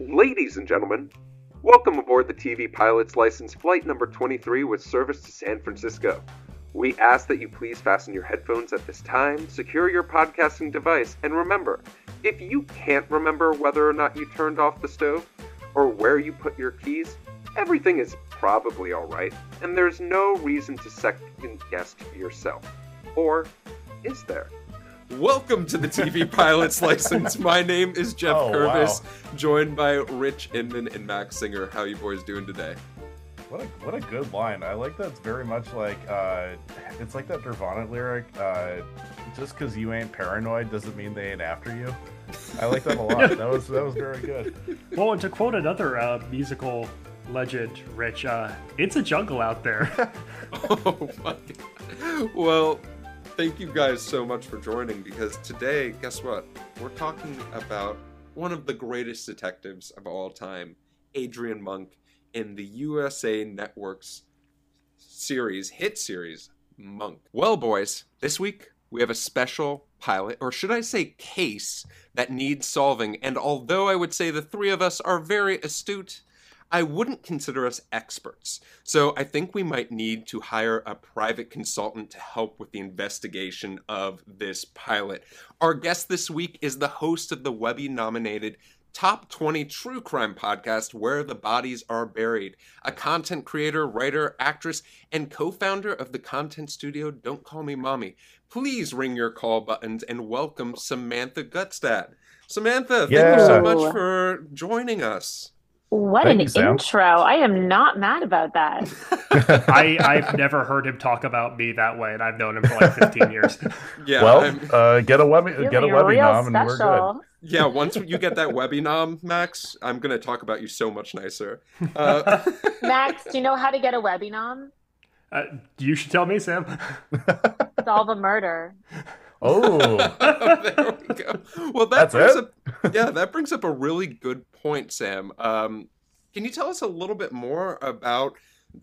Ladies and gentlemen, welcome aboard the TV Pilot's License Flight number 23 with service to San Francisco. We ask that you please fasten your headphones at this time, secure your podcasting device, and remember if you can't remember whether or not you turned off the stove or where you put your keys, everything is probably alright, and there's no reason to second guess yourself. Or is there? Welcome to the TV Pilot's License. My name is Geoff Oh, Kerbis, wow. joined by Rich Inman and Max Singer. How you boys doing today? What a what a good line. I like that. It's very much like uh, it's like that Nirvana lyric. Uh, just because you ain't paranoid doesn't mean they ain't after you. I like that a lot. that was that was very good. Well, and to quote another uh, musical legend, Rich, uh, it's a jungle out there. Oh my god. Well, thank you guys so much for joining because today, guess what? We're talking about one of the greatest detectives of all time, Adrian Monk, in the USA Network's series, hit series, Monk. Well, boys, this week we have a special pilot, or should I say case, that needs solving. And although I would say the three of us are very astute, I wouldn't consider us experts. So I think we might need to hire a private consultant to help with the investigation of this pilot. Our guest this week is the host of the Webby nominated Top 20 True Crime podcast, Where the Bodies Are Buried, a content creator, writer, actress, and co founder of the content studio Don't Call Me Mommy. Please ring your call buttons and welcome Samantha Gutstadt. Samantha, thank you so much for joining us. What Thank an you, intro. I am not mad about that. I, I've never heard him talk about me that way, and I've known him for like 15 years. Yeah, well, uh, get a Webby get a Webby real nom and we're good. yeah. Once you get that Webby nom, Max, I'm gonna talk about you so much nicer. Uh, Max, do you know how to get a webinom? Uh, you should tell me, Sam. Solve a murder. Oh, there we go. Well, that That's brings it? up yeah, that brings up a really good point, Sam. Um, can you tell us a little bit more about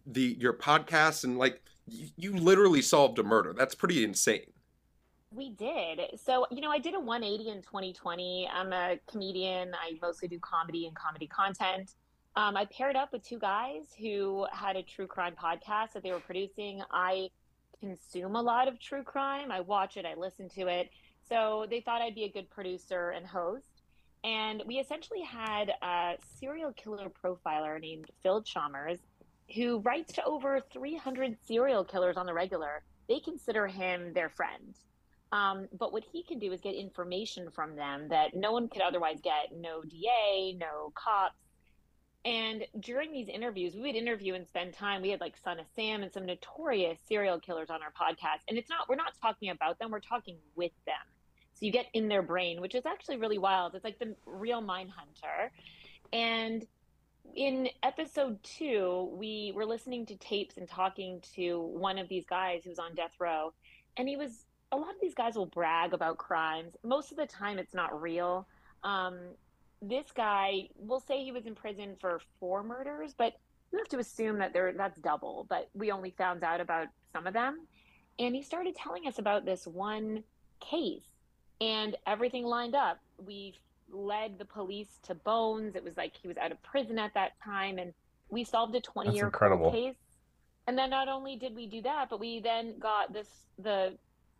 the your podcast and like you, you literally solved a murder? That's pretty insane. We did. So, you know, I did a 180 in 2020. I'm a comedian. I mostly do comedy and comedy content. Um, I paired up with two guys who had a true crime podcast that they were producing. I consume a lot of true crime. I watch it, I listen to it. So they thought I'd be a good producer and host. And we essentially had a serial killer profiler named Phil Chalmers who writes to over 300 serial killers on the regular. They consider him their friend. Um, but what he can do is get information from them that no one could otherwise get no DA, no cops. And during these interviews, we would interview and spend time. We had like Son of Sam and some notorious serial killers on our podcast. And it's not, we're not talking about them, we're talking with them. So you get in their brain, which is actually really wild. It's like the real mind hunter. And in episode two, we were listening to tapes and talking to one of these guys who was on death row. And he was, a lot of these guys will brag about crimes. Most of the time, it's not real. Um, this guy will say he was in prison for four murders, but you have to assume that there that's double. But we only found out about some of them. And he started telling us about this one case, and everything lined up. We led the police to Bones. It was like he was out of prison at that time, and we solved a 20 year incredible. case. And then not only did we do that, but we then got this the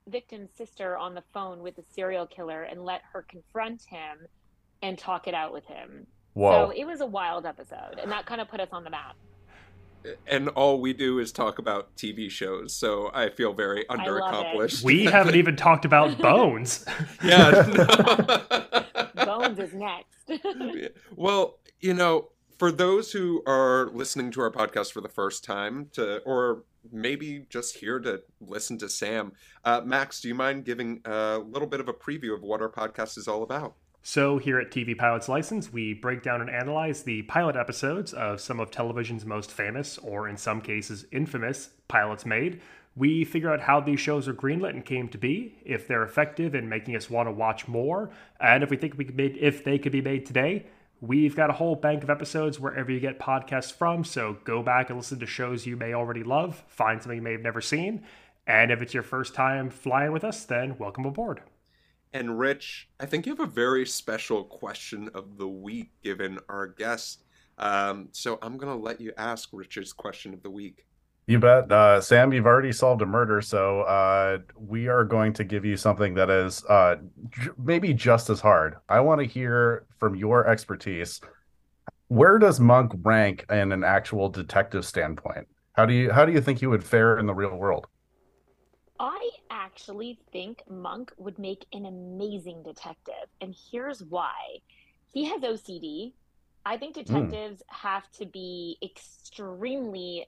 victim's sister on the phone with the serial killer and let her confront him and talk it out with him. whoa. So it was a wild episode, and that kind of put us on the map. And all we do is talk about TV shows, so I feel very underaccomplished. We haven't even talked about Bones. yeah. no. Bones is next. Well, you know, for those who are listening to our podcast for the first time, to or maybe just here to listen to Sam, uh, Max, do you mind giving a little bit of a preview of what our podcast is all about? So, here at TV Pilot's License, we break down and analyze the pilot episodes of some of television's most famous, or in some cases infamous, pilots made. We figure out how these shows are greenlit and came to be, if they're effective in making us want to watch more, and if we think we could made, if they could be made today. We've got a whole bank of episodes wherever you get podcasts from, so go back and listen to shows you may already love, find something you may have never seen, and if it's your first time flying with us, then welcome aboard. And Rich, I think you have a very special question of the week given our guest. Um, so I'm going to let you ask Richard's question of the week. You bet. Uh, Sam, you've already solved a murder, so uh, we are going to give you something that is uh, j- maybe just as hard. I want to hear from your expertise. Where does Monk rank in an actual detective standpoint? How do you how do you think he would fare in the real world? I actually think Monk would make an amazing detective, and here's why. He has OCD. I think detectives mm. have to be extremely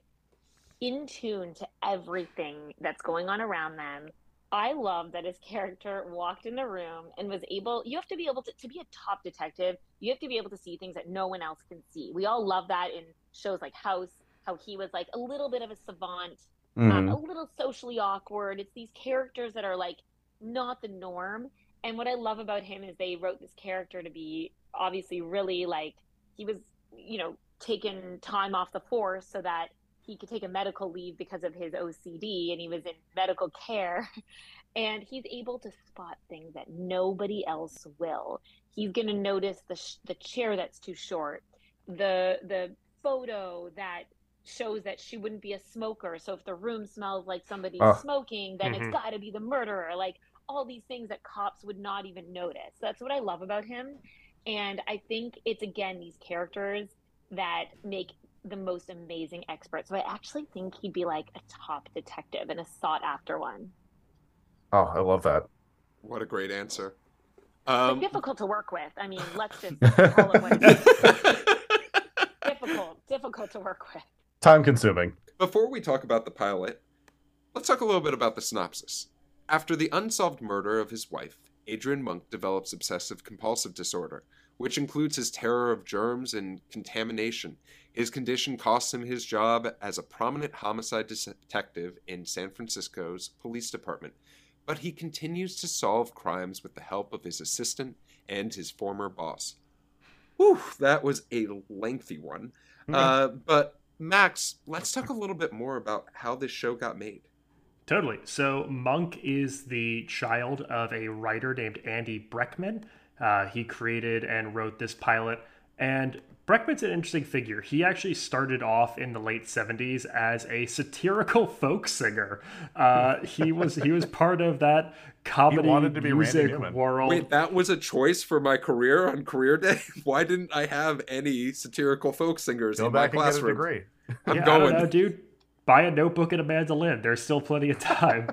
in tune to everything that's going on around them. I love that his character walked in the room and was able, you have to be able to, to be a top detective, you have to be able to see things that no one else can see. We all love that in shows like House, how he was like a little bit of a savant, mm-hmm. um, a little socially awkward. It's these characters that are like not the norm. And what I love about him is they wrote this character to be obviously really like, he was, you know, taking time off the force so that he could take a medical leave because of his OCD and he was in medical care. And he's able to spot things that nobody else will. He's going to notice the, sh- the chair that's too short, the, the photo that shows that she wouldn't be a smoker. So if the room smells like somebody's oh. smoking, then mm-hmm. it's got to be the murderer. Like all these things that cops would not even notice. That's what I love about him. And I think it's again these characters that make the most amazing expert. So I actually think he'd be like a top detective and a sought after one. Oh, I love that. What a great answer. Um, difficult to work with. I mean, let's just call it what it is. difficult, difficult to work with. Time consuming. Before we talk about the pilot, let's talk a little bit about the synopsis. After the unsolved murder of his wife, Adrian Monk develops obsessive compulsive disorder, which includes his terror of germs and contamination. His condition costs him his job as a prominent homicide detective in San Francisco's police department, but he continues to solve crimes with the help of his assistant and his former boss. Whew, that was a lengthy one. Mm-hmm. Uh, but Max, let's talk a little bit more about how this show got made. Totally. So, Monk is the child of a writer named Andy Breckman. Uh, he created and wrote this pilot. And Breckman's an interesting figure. He actually started off in the late '70s as a satirical folk singer. Uh, he was he was part of that comedy music world. Wait, that was a choice for my career on career day. Why didn't I have any satirical folk singers Go in my classroom? I'm yeah, going, know, dude. Buy a notebook and a mandolin. There's still plenty of time.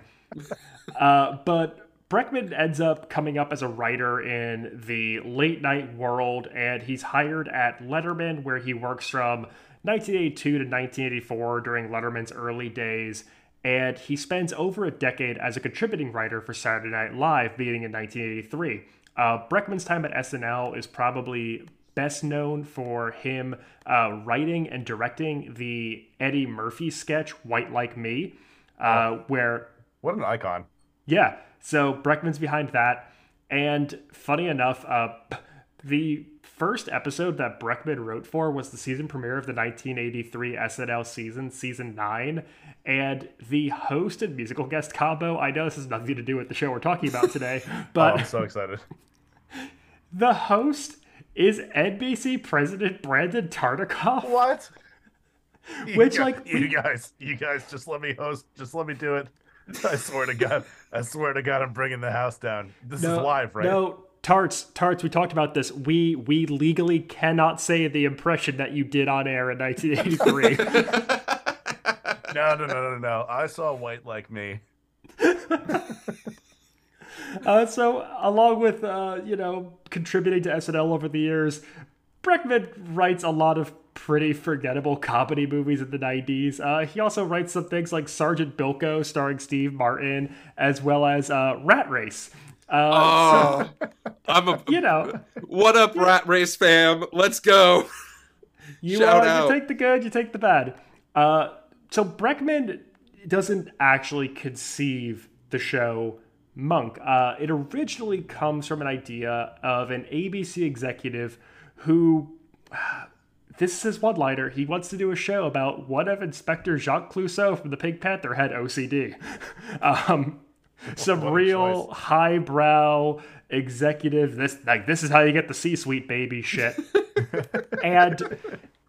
uh, but Breckman ends up coming up as a writer in the late night world, and he's hired at Letterman, where he works from 1982 to 1984 during Letterman's early days. And he spends over a decade as a contributing writer for Saturday Night Live, beginning in 1983. Uh, Breckman's time at SNL is probably best known for him uh, writing and directing the Eddie Murphy sketch "White Like Me," uh, oh, where what an icon! Yeah, so Breckman's behind that. And funny enough, uh, the first episode that Breckman wrote for was the season premiere of the 1983 SNL season, season nine. And the host and musical guest combo, I know this has nothing to do with the show we're talking about today, but oh, I'm so excited. The host is NBC president Brandon Tartikoff. What? Which, you like, you guys, you guys, just let me host, just let me do it. I swear to God, I swear to God, I'm bringing the house down. This no, is live, right? No, Tarts, Tarts, we talked about this. We we legally cannot say the impression that you did on air in 1983. no, no, no, no, no. I saw White Like Me. uh, so, along with uh, you know contributing to SNL over the years, Breckman writes a lot of pretty forgettable comedy movies in the 90s. Uh, he also writes some things like Sergeant Bilko, starring Steve Martin, as well as uh, Rat Race. Uh, oh, so, I'm a you know what up, Rat Race fam? Let's go. You Shout out. you take the good, you take the bad. Uh, so Breckman doesn't actually conceive the show Monk. Uh, it originally comes from an idea of an ABC executive who this is his one liner. He wants to do a show about what if Inspector Jacques Clouseau from the Pink Panther had OCD. um, Some What real choice. highbrow executive this like this is how you get the C-suite baby shit. and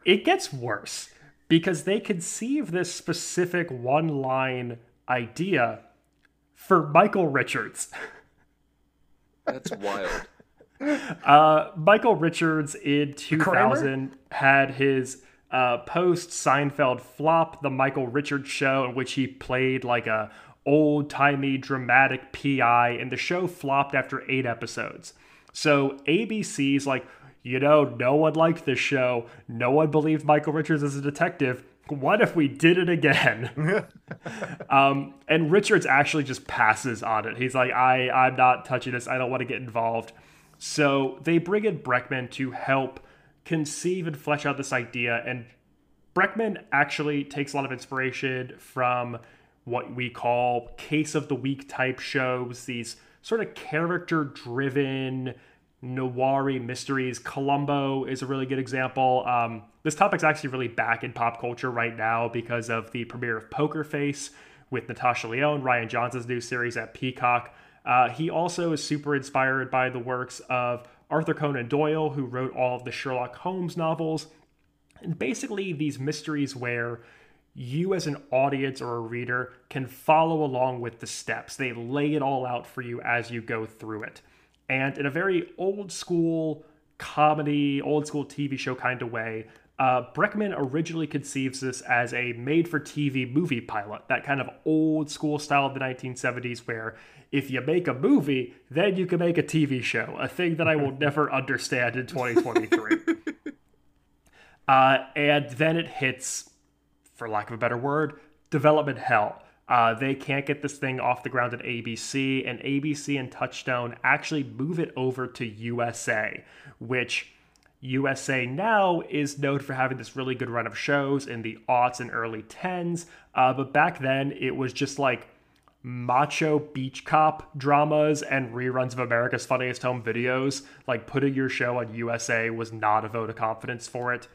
it gets worse because they conceive this specific one-line idea for Michael Richards. That's wild. Uh, Michael Richards in Kramer? 2000 had his uh, post Seinfeld flop, The Michael Richards Show, in which he played like a old timey dramatic PI, and the show flopped after eight episodes. So ABC's like, you know, no one liked this show. No one believed Michael Richards as a detective. What if we did it again? um, and Richards actually just passes on it. He's like, I, I'm not touching this. I don't want to get involved. So they bring in Breckman to help conceive and flesh out this idea. And Breckman actually takes a lot of inspiration from what we call case of the week type shows, these sort of character driven noir mysteries. Columbo is a really good example. Um, this topic's actually really back in pop culture right now because of the premiere of Poker Face with Natasha Lyonne, Rian Johnson's new series at Peacock. Uh, he also is super inspired by the works of Arthur Conan Doyle, who wrote all of the Sherlock Holmes novels. And basically, these mysteries where you, as an audience or a reader, can follow along with the steps. They lay it all out for you as you go through it. And in a very old school comedy, old school TV show kind of way, uh, Breckman originally conceives this as a made for TV movie pilot, that kind of old school style of the 1970s, where if you make a movie, then you can make a TV show, a thing that I will never understand in 2023. uh, and then it hits, for lack of a better word, development hell. Uh, they can't get this thing off the ground at ABC, and ABC and Touchstone actually move it over to USA, which USA now is known for having this really good run of shows in the aughts and early 10s. Uh, but back then, it was just like macho beach cop dramas and reruns of America's Funniest Home Videos. Like putting your show on USA was not a vote of confidence for it.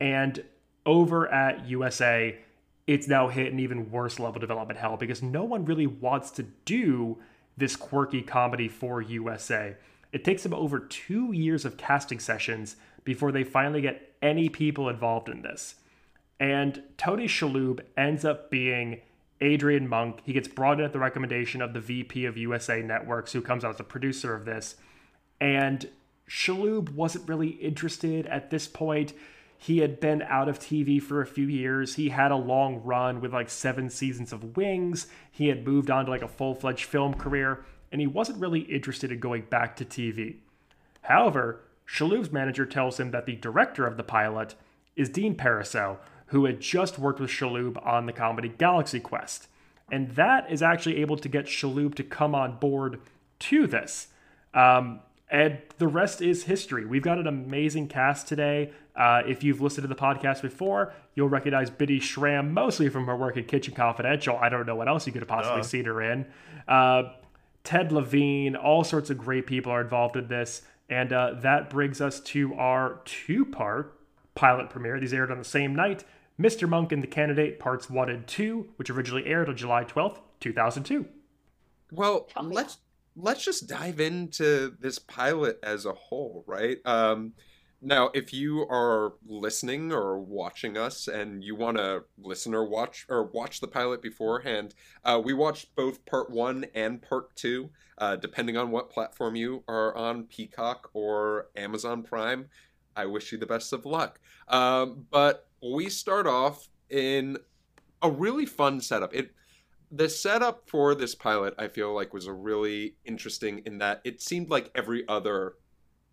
And over at USA, it's now hit an even worse level of development hell because no one really wants to do this quirky comedy for USA. It takes them over two years of casting sessions before they finally get any people involved in this. And Tony Shalhoub ends up being Adrian Monk. He gets brought in at the recommendation of the VP of USA Networks, who comes out as a producer of this. And Shalhoub wasn't really interested at this point. He had been out of TV for a few years. He had a long run with like seven seasons of Wings. He had moved on to like a full fledged film career, and he wasn't really interested in going back to TV. However, Shalhoub's manager tells him that the director of the pilot is Dean Parisot, who had just worked with Shalhoub on the comedy Galaxy Quest. And that is actually able to get Shalhoub to come on board to this. Um, and the rest is history. We've got an amazing cast today. Uh, if you've listened to the podcast before, you'll recognize Bitty Schram mostly from her work in Kitchen Confidential. I don't know what else you could have possibly Duh. seen her in. Uh, Ted Levine, all sorts of great people are involved in this. And uh, that brings us to our two part pilot premiere. These aired on the same night Mr. Monk and the Candidate, parts one and two, which originally aired on July 12th, 2002. Well, let's let's just dive into this pilot as a whole, right? Um, now, if you are listening or watching us and you want to listen or watch or watch the pilot beforehand, uh, we watched both part one and part two, uh, depending on what platform you are on, Peacock or Amazon Prime. I wish you the best of luck. Um, but we start off in a really fun setup. It the setup for this pilot I feel like was a really interesting in that it seemed like every other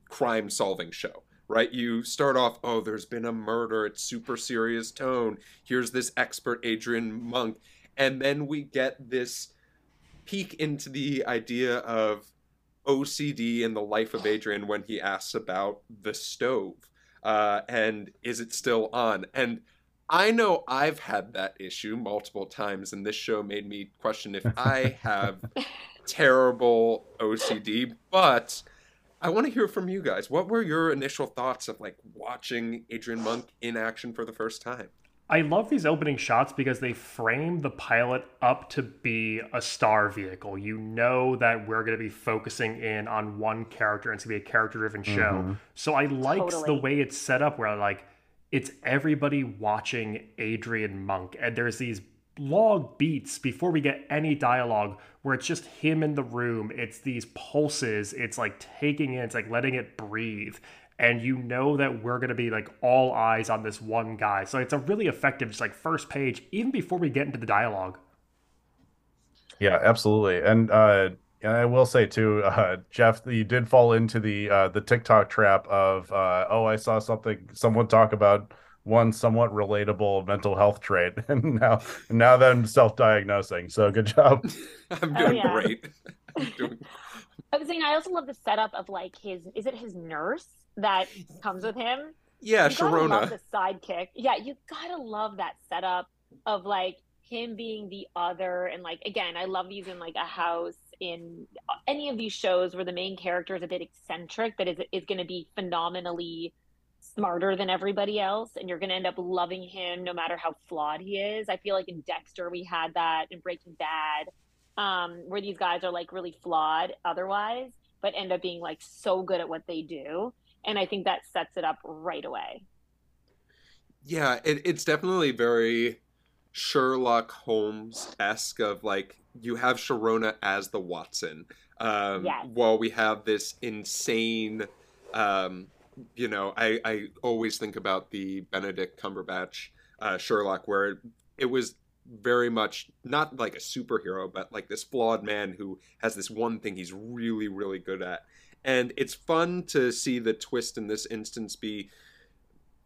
crime solving show. Right? You start off, oh, there's been a murder, it's super serious tone. Here's this expert Adrian Monk. And then we get this peek into the idea of OCD in the life of Adrian when he asks about the stove. Uh, and is it still on? And I know I've had that issue multiple times, and this show made me question if I have terrible OCD. But I want to hear from you guys. What were your initial thoughts of like watching Adrian Monk in action for the first time? I love these opening shots because they frame the pilot up to be a star vehicle. You know that we're going to be focusing in on one character and it's going to be a character driven show. Mm-hmm. So I like the way it's set up where like it's everybody watching Adrian Monk and there's these log beats before we get any dialogue where it's just him in the room. It's these pulses. It's like taking it, it's like letting it breathe. And you know that we're going to be like all eyes on this one guy. So it's a really effective, just like first page, even before we get into the dialogue. Yeah, absolutely. And uh and I will say too, uh Geoff, you did fall into the uh the TikTok trap of uh oh, I saw something someone talk about one somewhat relatable mental health trait and now now that I'm self-diagnosing. So good job. I'm Oh, doing yeah. great. I'm doing I was saying I also love the setup of like his is it his nurse that comes with him? Yeah, you gotta love Sharona. the sidekick. Yeah, you gotta love that setup of like him being the other, and like again, I love these in like a house in any of these shows where the main character is a bit eccentric, that is is going to be phenomenally smarter than everybody else, and you're going to end up loving him no matter how flawed he is. I feel like in Dexter we had that, in Breaking Bad, um, where these guys are like really flawed otherwise, but end up being like so good at what they do. And I think that sets it up right away. Yeah, it, it's definitely very Sherlock Holmes esque of like you have Sharona as the Watson, um, Yes. while we have this insane. Um, you know, I I always think about the Benedict Cumberbatch uh, Sherlock, where it, it was very much not like a superhero, but like this flawed man who has this one thing he's really really good at, and it's fun to see the twist in this instance be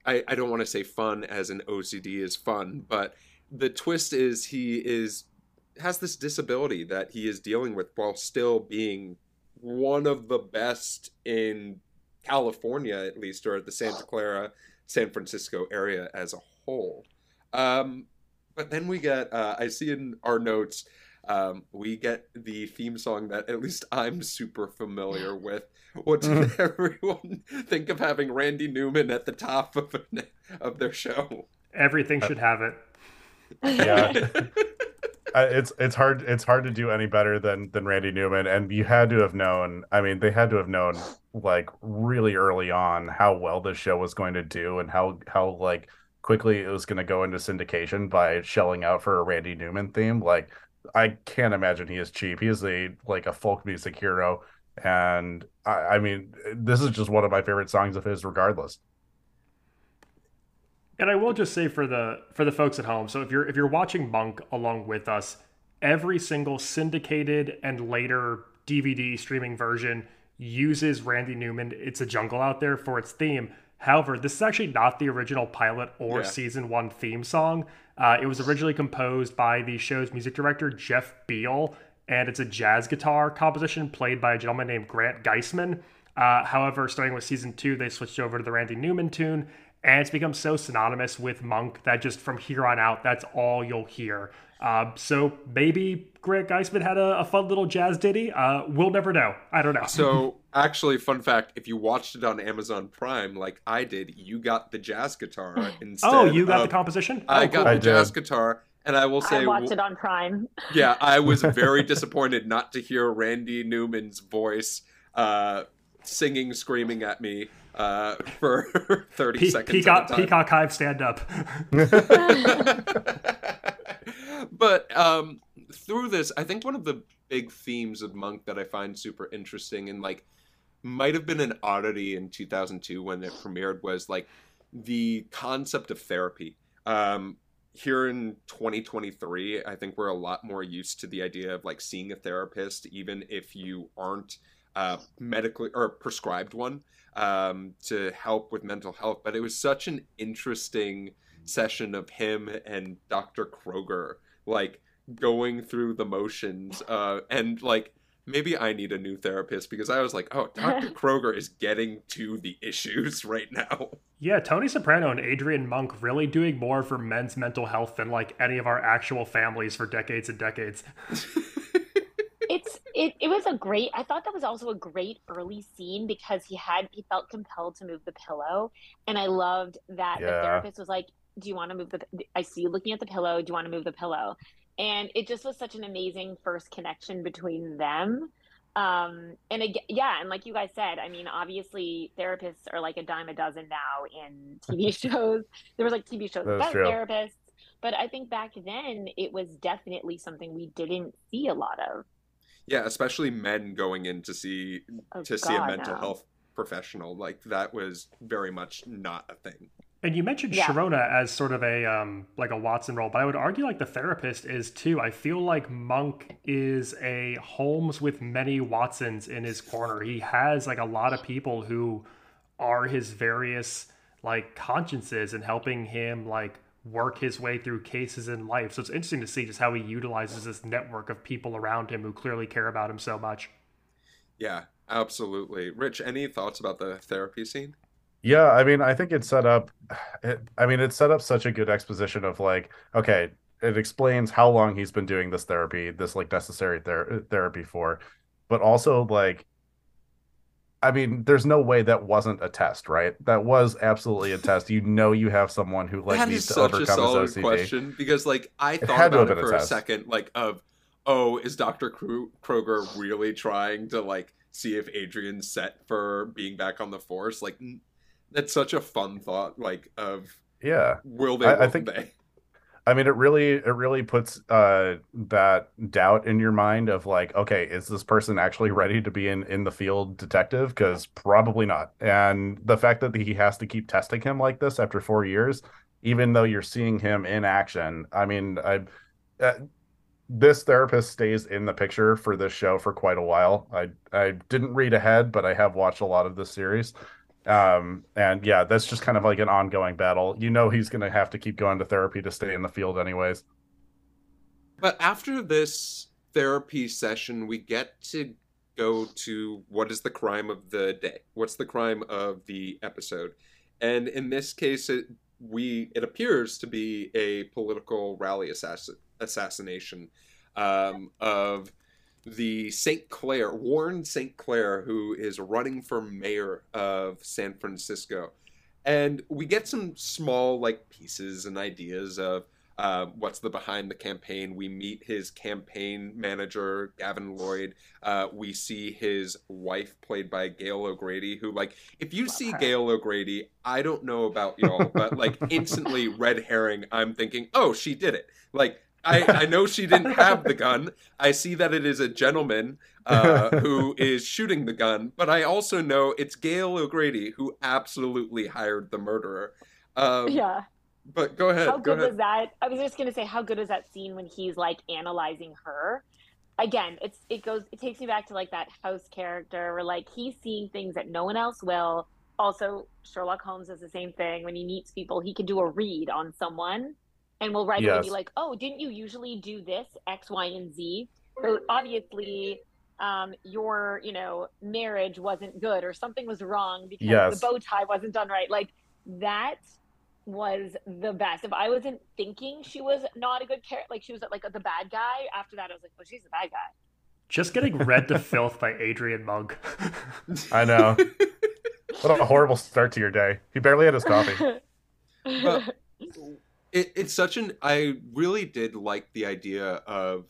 I, I don't want to say fun as an OCD is fun, but the twist is he is has this disability that he is dealing with while still being one of the best in California, at least, or the Santa Clara, San Francisco area as a whole. Um, but then we get, uh, I see in our notes, um, we get the theme song that at least I'm super familiar with. What did everyone think of having Randy Newman at the top of of their show? Everything should have it. Yeah. It's it's hard it's hard to do any better than than Randy Newman and you had to have known I mean they had to have known like really early on how well this show was going to do and how how like quickly it was going to go into syndication by shelling out for a Randy Newman theme. Like I can't imagine he is cheap. He is a like a folk music hero and I, I mean this is just one of my favorite songs of his regardless And I will just say for the for the folks at home, so if you're if you're watching Monk along with us, every single syndicated and later DVD streaming version uses Randy Newman It's a Jungle Out There for its theme. However, this is actually not the original pilot or Yeah. season one theme song. Uh, it was originally composed by the show's music director, Jeff Beal, and it's a jazz guitar composition played by a gentleman named Grant Geissman. Uh, however, starting with season two, they switched over to the Randy Newman tune, and it's become so synonymous with Monk that just from here on out, that's all you'll hear. Uh, so maybe Grant Geissman had a, a fun little jazz ditty. Uh, we'll never know. I don't know. So, actually, fun fact: if you watched it on Amazon Prime, like I did, you got the jazz guitar instead. oh, you got of- the composition? I Oh, got I the jazz guitar, and I will say, I watched it on Prime. yeah, I was very disappointed not to hear Randy Newman's voice uh, singing, screaming at me uh, for thirty Pe- seconds. Peacock, at a time. Peacock Hive stand up. but um, through this, I think one of the big themes of Monk that I find super interesting and like might have been an oddity in 2002 when it premiered was like the concept of therapy. Um, here in 2023, I think we're a lot more used to the idea of like seeing a therapist, even if you aren't uh, medically or prescribed one um, to help with mental health. But it was such an interesting session of him and Dr. Kroger, like going through the motions, uh, and like maybe I need a new therapist because I was like, oh, Dr. Kroger is getting to the issues right now. Yeah, Tony Soprano and Adrian Monk really doing more for men's mental health than like any of our actual families for decades and decades. it's it, it was a great i thought that was also a great early scene because he had he felt compelled to move the pillow and i loved that the therapist was like do you want to move the I see you looking at the pillow. Do you want to move the pillow? And it just was such an amazing first connection between them. Um, and again, yeah, and like you guys said, I mean, obviously therapists are like a dime a dozen now in TV shows. There was like TV shows about therapists, but I think back then it was definitely something we didn't see a lot of. Yeah, especially men going in to see oh, to God, see a mental no. health professional. Like that was very much not a thing. And you mentioned yeah. Sharona as sort of a um, like a Watson role, but I would argue like the therapist is too. I feel like Monk is a Holmes with many Watsons in his corner. He has like a lot of people who are his various like consciences and helping him like work his way through cases in life. So it's interesting to see just how he utilizes this network of people around him who clearly care about him so much. Yeah, absolutely. Rich, any thoughts about the therapy scene? Yeah, I mean, I think it's set up. It, I mean, it's set up such a good exposition of like, okay, it explains how long he's been doing this therapy, this like necessary ther- therapy for, but also like, I mean, there's no way that wasn't a test, right? That was absolutely a test. You know, you have someone who like that needs to overcome his OCD. question because like I thought about it for a, a second, like of, oh, is Doctor Kroger really trying to like see if Adrian's set for being back on the force? Like that's such a fun thought, like of yeah, will they? I, I think they? I mean, it really it really puts uh, that doubt in your mind of like, okay, is this person actually ready to be in in the field detective? Because probably not. And the fact that he has to keep testing him like this after four years, even though you're seeing him in action, I mean, I. Uh, this therapist stays in the picture for this show for quite a while. I I didn't read ahead, but I have watched a lot of this series. Um, and yeah, that's just kind of like an ongoing battle. You know, he's going to have to keep going to therapy to stay in the field, anyways. But after this therapy session, we get to go to what is the crime of the day? What's the crime of the episode? And in this case, it we it appears to be a political rally assassin, assassination um, of the St. Clair, Warren St. Clair, who is running for mayor of San Francisco. And we get some small like pieces and ideas of uh, what's the behind the campaign. We meet his campaign manager, Gavin Lloyd. Uh, we see his wife, played by Gail O'Grady, who, like, if you see Gail O'Grady, I don't know about y'all, but like, instantly red herring, I'm thinking, oh, she did it. Like, I, I know she didn't have the gun. I see that it is a gentleman uh, who is shooting the gun, but I also know it's Gail O'Grady who absolutely hired the murderer. Um, yeah. But go ahead. How good ahead. was that? I was just gonna say, how good was that scene when he's like analyzing her? Again, it's it goes it takes me back to like that house character where like he's seeing things that no one else will. Also, Sherlock Holmes does the same thing when he meets people. He can do a read on someone and will right yes. away be like, "Oh, didn't you usually do this X, Y, and Z?" So obviously, um, your you know marriage wasn't good or something was wrong because yes. the bow tie wasn't done right. Like that was the best. If I wasn't thinking she was not a good character, like she was like the bad guy. After that, I was like, "Well, she's the bad guy." Just getting read to filth by Adrian Monk. I know. What a horrible start to your day. He barely had his coffee. But it, it's such an i really did like the idea of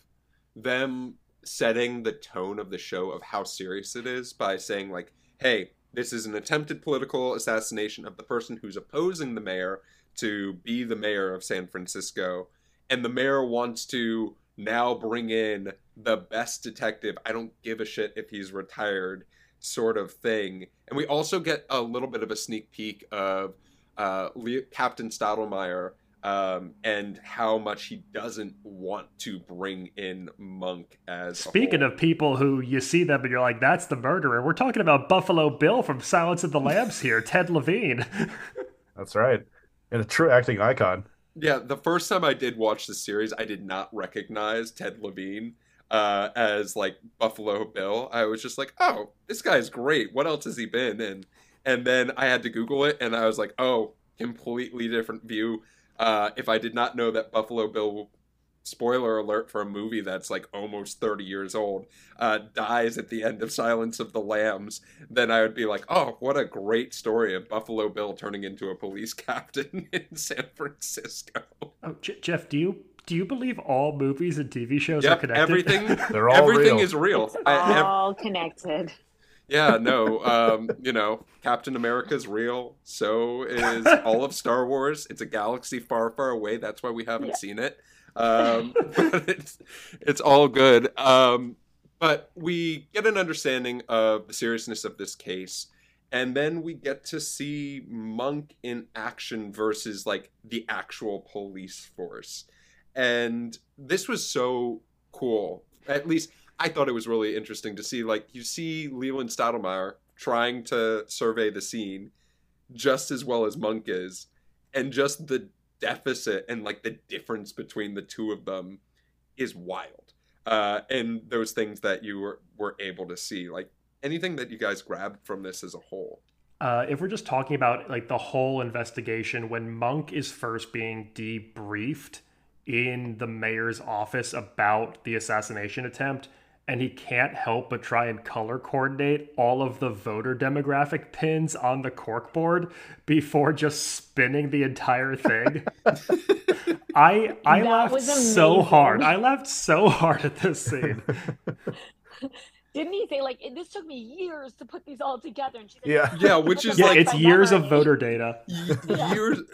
them setting the tone of the show of how serious it is by saying like hey this is an attempted political assassination of the person who's opposing the mayor to be the mayor of san francisco. And the mayor wants to now bring in the best detective i don't give a shit if he's retired sort of thing. And we also get a little bit of a sneak peek of uh, Captain Stottlemeyer um, and how much he doesn't want to bring in Monk as. Speaking of people who you see them and you're like, "That's the murderer." We're talking about Buffalo Bill from Silence of the Lambs here, Ted Levine. That's right, and a true acting icon. Yeah, the first time I did watch the series, I did not recognize Ted Levine uh, as like Buffalo Bill. I was just like, "Oh, this guy's great. What else has he been in?" And then I had to Google it, and I was like, "Oh, completely different view." Uh, if I did not know that Buffalo Bill spoiler alert for a movie that's like almost 30 years old, uh, dies at the end of Silence of the Lambs, then I would be like, oh, what a great story of Buffalo Bill turning into a police captain in San Francisco. Oh, J- Geoff, do you do you believe all movies and TV shows Yep, are connected? everything, They're all everything real. is real. It's I- ev- all connected. Yeah, no, um, you know, Captain America's real. So is all of Star Wars. It's a galaxy far, far away. That's why we haven't Yeah. seen it. Um, but it's it's all good. Um, but we get an understanding of the seriousness of this case, and then we get to see Monk in action versus like the actual police force, and this was so cool. At least I thought it was really interesting to see. Like you see Leland Stottlemeyer trying to survey the scene just as well as Monk is, and just the deficit and like the difference between the two of them is wild. Uh, and those things that you were, were able to see, like anything that you guys grabbed from this as a whole. Uh, if we're just talking about like the whole investigation, when Monk is first being debriefed in the mayor's office about the assassination attempt, and he can't help but try and color coordinate all of the voter demographic pins on the corkboard before just spinning the entire thing. I I That laughed so hard. I laughed so hard at this scene. Didn't he say like this took me years to put these all together? And she's like, Yeah. Yeah, which is yeah, like it's by years of voter data. y- Yeah. years.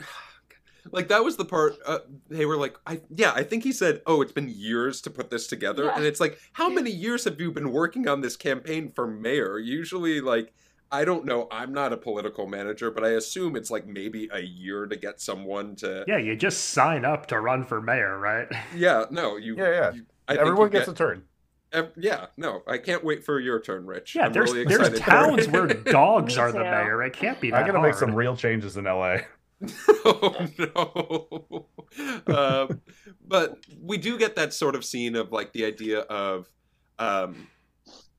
Like that was the part uh, they were like, I yeah, I think he said, "Oh, it's been years to put this together," Yeah. and it's like, how many years have you been working on this campaign for mayor? Usually, like, I don't know, I'm not a political manager, but I assume it's like maybe a year to get someone to. Yeah, you just sign up to run for mayor, right? Yeah, no, you. Yeah, yeah. you- I Everyone you gets get- a turn. yeah, no, I can't wait for your turn, Rich. Yeah, I'm there's really there's excited for towns where dogs are the mayor. It can't be that I'm gonna make some real changes in LA. oh no um, but we do get that sort of scene of like the idea of um,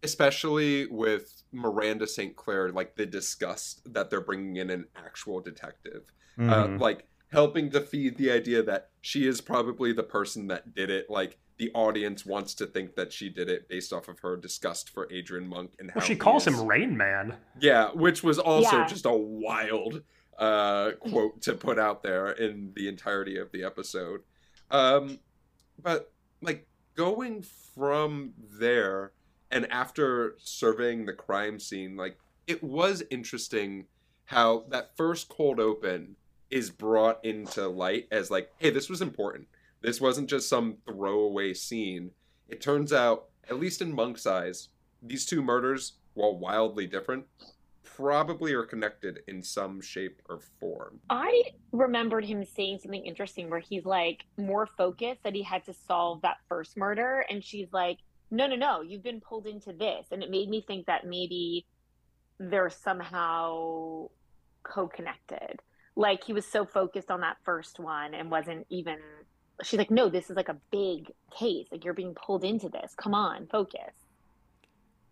especially with miranda st clair like the disgust that they're bringing in an actual detective uh, Mhm. like helping to feed the idea that she is probably the person that did it like the audience wants to think that she did it based off of her disgust for adrian monk and how well, she calls is- him Rain Man. yeah, which was also Yeah. just a wild uh, quote to put out there in the entirety of the episode. Um, but like going from there and after surveying the crime scene, like it was interesting how that first cold open is brought into light as like, hey, this was important. This wasn't just some throwaway scene. It turns out, at least in Monk's eyes, these two murders, while wildly different, probably are connected in some shape or form. I remembered him saying something interesting where he's like more focused that he had to solve that first murder. And she's like, no, no, no, you've been pulled into this. And it made me think that maybe they're somehow co connected. Like he was so focused on that first one and wasn't even. She's like, no, this is like a big case. Like you're being pulled into this. Come on, focus.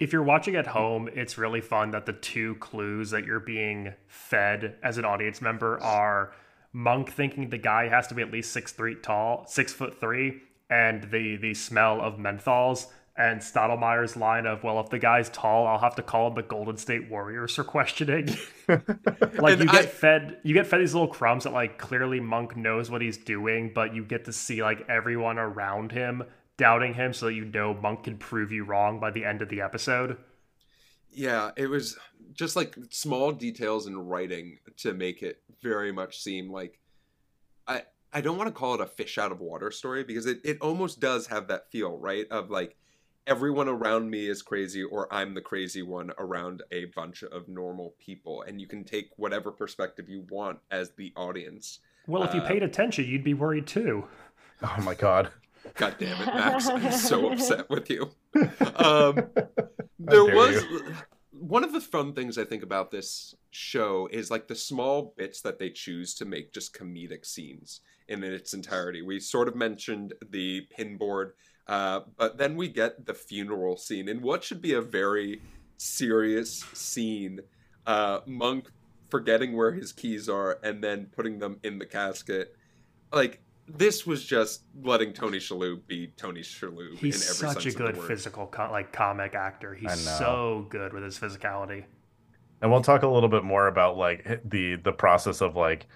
If you're watching at home, it's really fun that the two clues that you're being fed as an audience member are Monk thinking the guy has to be at least six three tall, six foot three, and the the smell of menthols, and Stottlemeyer's line of, "Well, if the guy's tall, I'll have to call him the Golden State Warriors for questioning." like you get I- fed, you get fed these little crumbs that like clearly Monk knows what he's doing, but you get to see like everyone around him doubting him, so that you know Monk can prove you wrong by the end of the episode. Yeah, it was just like small details in writing to make it very much seem like I I don't want to call it a fish out of water story because it, it almost does have that feel, right? Of like everyone around me is crazy or I'm the crazy one around a bunch of normal people and you can take whatever perspective you want as the audience. Well, if you Uh, paid attention, you'd be worried too. Oh my god. God damn it, Max. I'm so upset with you. Um, there dare was one of the fun things I think about this show is like the small bits that they choose to make just comedic scenes in its entirety. We sort of mentioned the pinboard, uh, but then we get the funeral scene in what should be a very serious scene. Uh, Monk forgetting where his keys are and then putting them in the casket. Like this was just letting Tony Shalhoub be Tony Shalhoub. He's in every sense. He's such a good of the word. physical, co- like comic actor. He's so good with his physicality. And we'll talk a little bit more about like the the process of like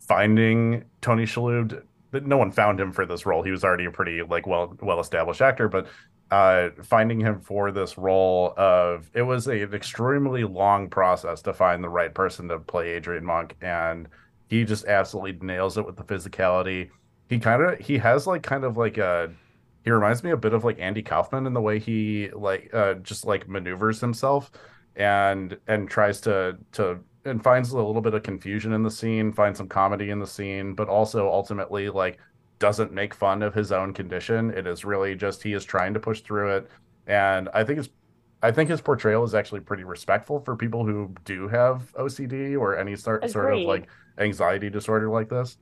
finding Tony Shalhoub. That no one found him for this role. He was already a pretty like well well established actor, but uh finding him for this role of it was a, an extremely long process to find the right person to play Adrian Monk and he just absolutely nails it with the physicality. He kind of he has like kind of like a he reminds me a bit of like Andy Kaufman in the way he like uh just like maneuvers himself and and tries to to and finds a little bit of confusion in the scene, finds some comedy in the scene, but also ultimately like doesn't make fun of his own condition. It is really just he is trying to push through it, and I think it's I think his portrayal is actually pretty respectful for people who do have OCD or any sort sort of like anxiety disorder like this.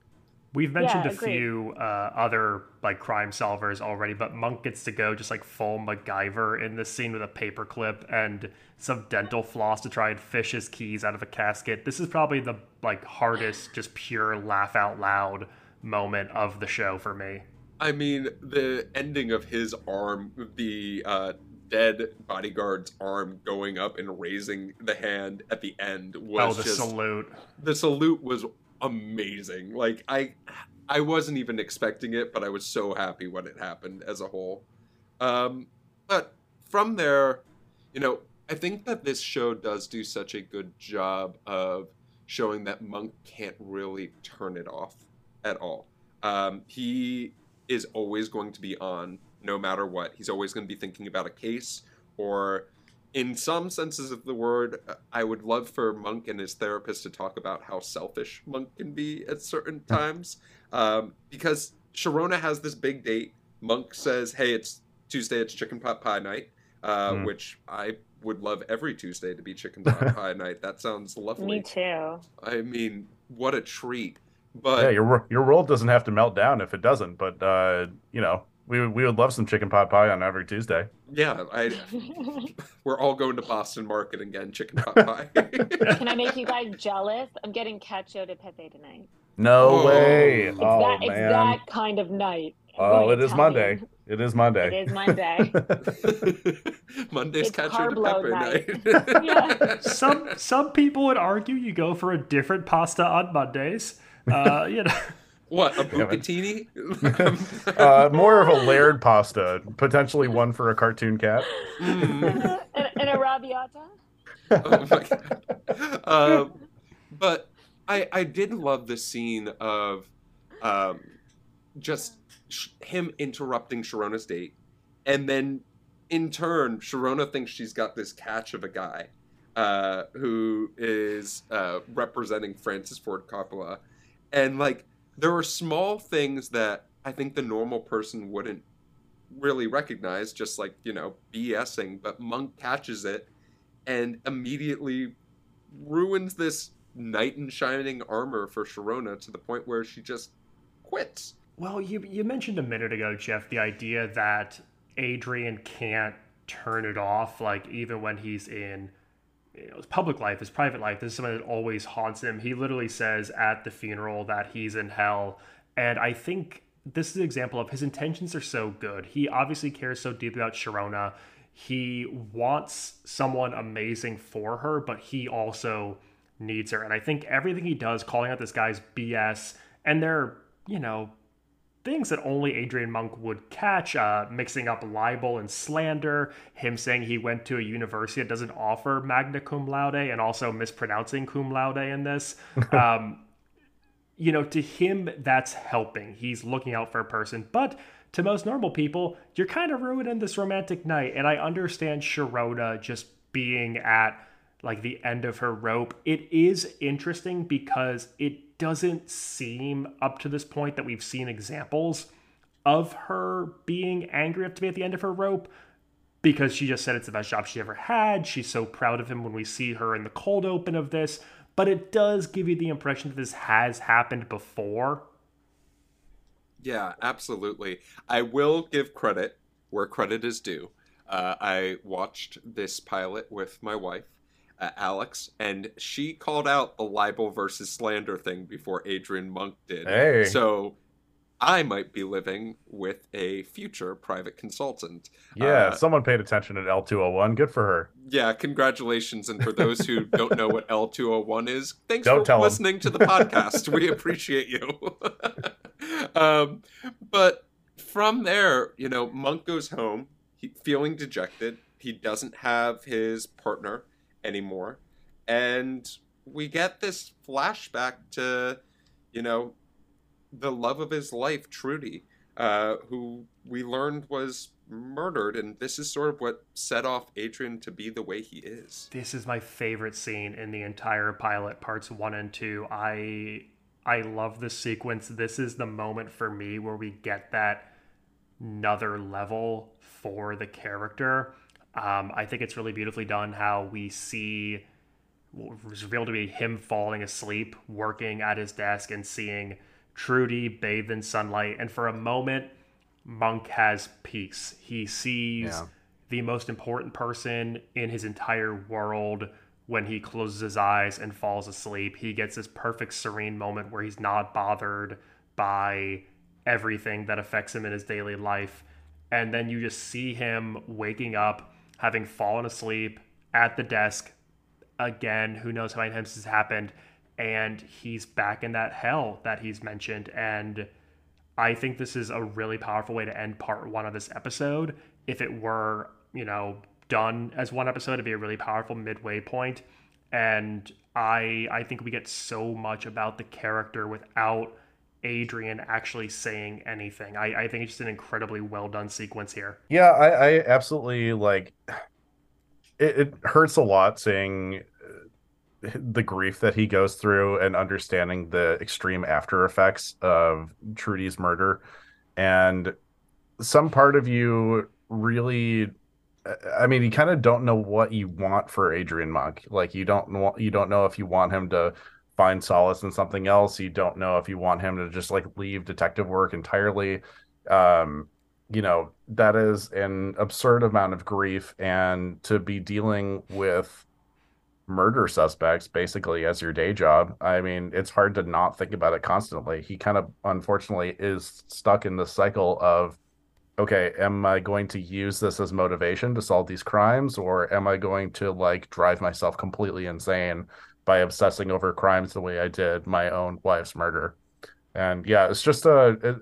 We've mentioned Yeah, a agreed. few uh, other like crime solvers already, but Monk gets to go just like full MacGyver in this scene with a paperclip and some dental floss to try and fish his keys out of a casket. This is probably the like hardest, just pure laugh out loud moment of the show for me. I mean, the ending of his arm, the uh, dead bodyguard's arm going up and raising the hand at the end oh, the just salute! the salute was amazing. Like I, I wasn't even expecting it, but I was so happy when it happened as a whole. Um, but from there, you know, I think that this show does do such a good job of showing that Monk can't really turn it off at all. Um, he is always going to be on no matter what. He's always going to be thinking about a case or in some senses of the word, I would love for Monk and his therapist to talk about how selfish Monk can be at certain times. Um, because Sharona has this big date. Monk says, "Hey, it's Tuesday. It's chicken pot pie night," uh, Mm. which I would love every Tuesday to be chicken pot pie night. That sounds lovely. Me too. I mean, what a treat! But yeah, your your world doesn't have to melt down if it doesn't, but uh, you know, we would- we would love some chicken pot pie on every Tuesday. yeah, I we're all going to Boston Market again, chicken pot pie. Can I make you guys jealous? I'm getting cacio de pepe tonight. No Oh. way! It's oh that man! it's that kind of night. Oh, it is Italian. Monday. It is Monday. It is Monday. Monday's It's Cacio de carb Pepe night. Yeah. Some some people would argue you go for a different pasta on Mondays. Uh, you know. What, a Damn bucatini? uh, more of a layered pasta, potentially one for a cartoon cat. Mm. and, and a arrabbiata. oh my god. Um, but I I did love the scene of um, just sh- him interrupting Sharona's date, and then in turn, Sharona thinks she's got this catch of a guy uh, who is uh, representing Francis Ford Coppola, and like there are small things that I think the normal person wouldn't really recognize, just like you know BSing, but Monk catches it and immediately ruins this knight in shining armor for Sharona to the point where she just quits. Well, you you mentioned a minute ago, Geoff, the idea that Adrian can't turn it off, like even when he's in you know, his public life, his private life. This is something that always haunts him. He literally says at the funeral that he's in hell, and I think this is an example of his intentions are so good. He obviously cares so deeply about Sharona. He wants someone amazing for her, but he also needs her. And I think everything he does, calling out this guy's BS, and they're, you know, things that only Adrian Monk would catch, uh, mixing up libel and slander, him saying he went to a university that doesn't offer magna cum laude, and also mispronouncing cum laude in this. Um, you know, to him, that's helping. He's looking out for a person. But to most normal people, you're kind of ruining this romantic night. And I understand Sharona just being at like the end of her rope. It is interesting because it doesn't seem up to this point that we've seen examples of her being angry enough to be at the end of her rope because she just said it's the best job she ever had. She's so proud of him when we see her in the cold open of this. But it does give you the impression that this has happened before. Yeah, absolutely. I will give credit where credit is due. Uh, I watched this pilot with my wife, uh, Alex, and she called out the libel versus slander thing before Adrian Monk did. Hey. So I might be living with a future private consultant. Yeah, Uh, someone paid attention at L201. Good for her. yeah, congratulations. And for those who don't know what L201 is, thanks Don't for listening to the podcast. we appreciate you. um, but from there, you know, Monk goes home he, feeling dejected. He doesn't have his partner anymore. And we get this flashback to, you know, the love of his life, Trudy, uh, who we learned was murdered. And this is sort of what set off Adrian to be the way he is. This is my favorite scene in the entire pilot, parts one and two. I I love this sequence. This is the moment for me where we get that another level for the character. Um, I think it's really beautifully done how we see what was revealed to be him falling asleep, working at his desk, and seeing Trudy bathed in sunlight. And for a moment, Monk has peace. He sees Yeah. the most important person in his entire world when he closes his eyes and falls asleep. He gets this perfect serene moment where he's not bothered by everything that affects him in his daily life. And then you just see him waking up, having fallen asleep at the desk again. Who knows how many times this has happened? And he's back in that hell that he's mentioned. And I think this is a really powerful way to end part one of this episode. If it were, you know, done as one episode, it'd be a really powerful midway point. And I I think we get so much about the character without Adrian actually saying anything. I, I think it's just an incredibly well done sequence here. Yeah, I, I absolutely like. It, it hurts a lot seeing uh, the grief that he goes through and understanding the extreme after effects of Trudy's murder, and some part of you really. I mean, you kind of don't know what you want for Adrian Monk. Like, you don't you don't know if you want him to find solace in something else. You don't know if you want him to just like leave detective work entirely. Um, you know that is an absurd amount of grief and to be dealing with murder suspects basically as your day job i mean it's hard to not think about it constantly he kind of unfortunately is stuck in the cycle of okay am i going to use this as motivation to solve these crimes or am i going to like drive myself completely insane by obsessing over crimes the way i did my own wife's murder and yeah it's just a it,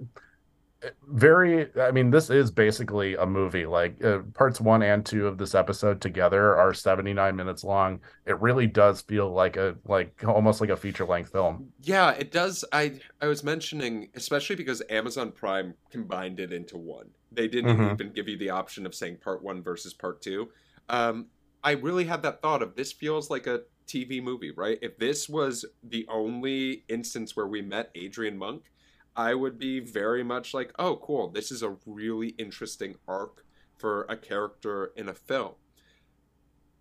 very i mean this is basically a movie like uh, parts one and two of this episode together are 79 minutes long it really does feel like a like almost like a feature length film Yeah, it does. I I was mentioning, especially because Amazon Prime combined it into one. They didn't Mhm. even give you the option of saying part one versus part two. Um, I really had that thought of this feels like a TV movie, right? If this was the only instance where we met Adrian Monk, I would be very much like, oh, cool, this is a really interesting arc for a character in a film.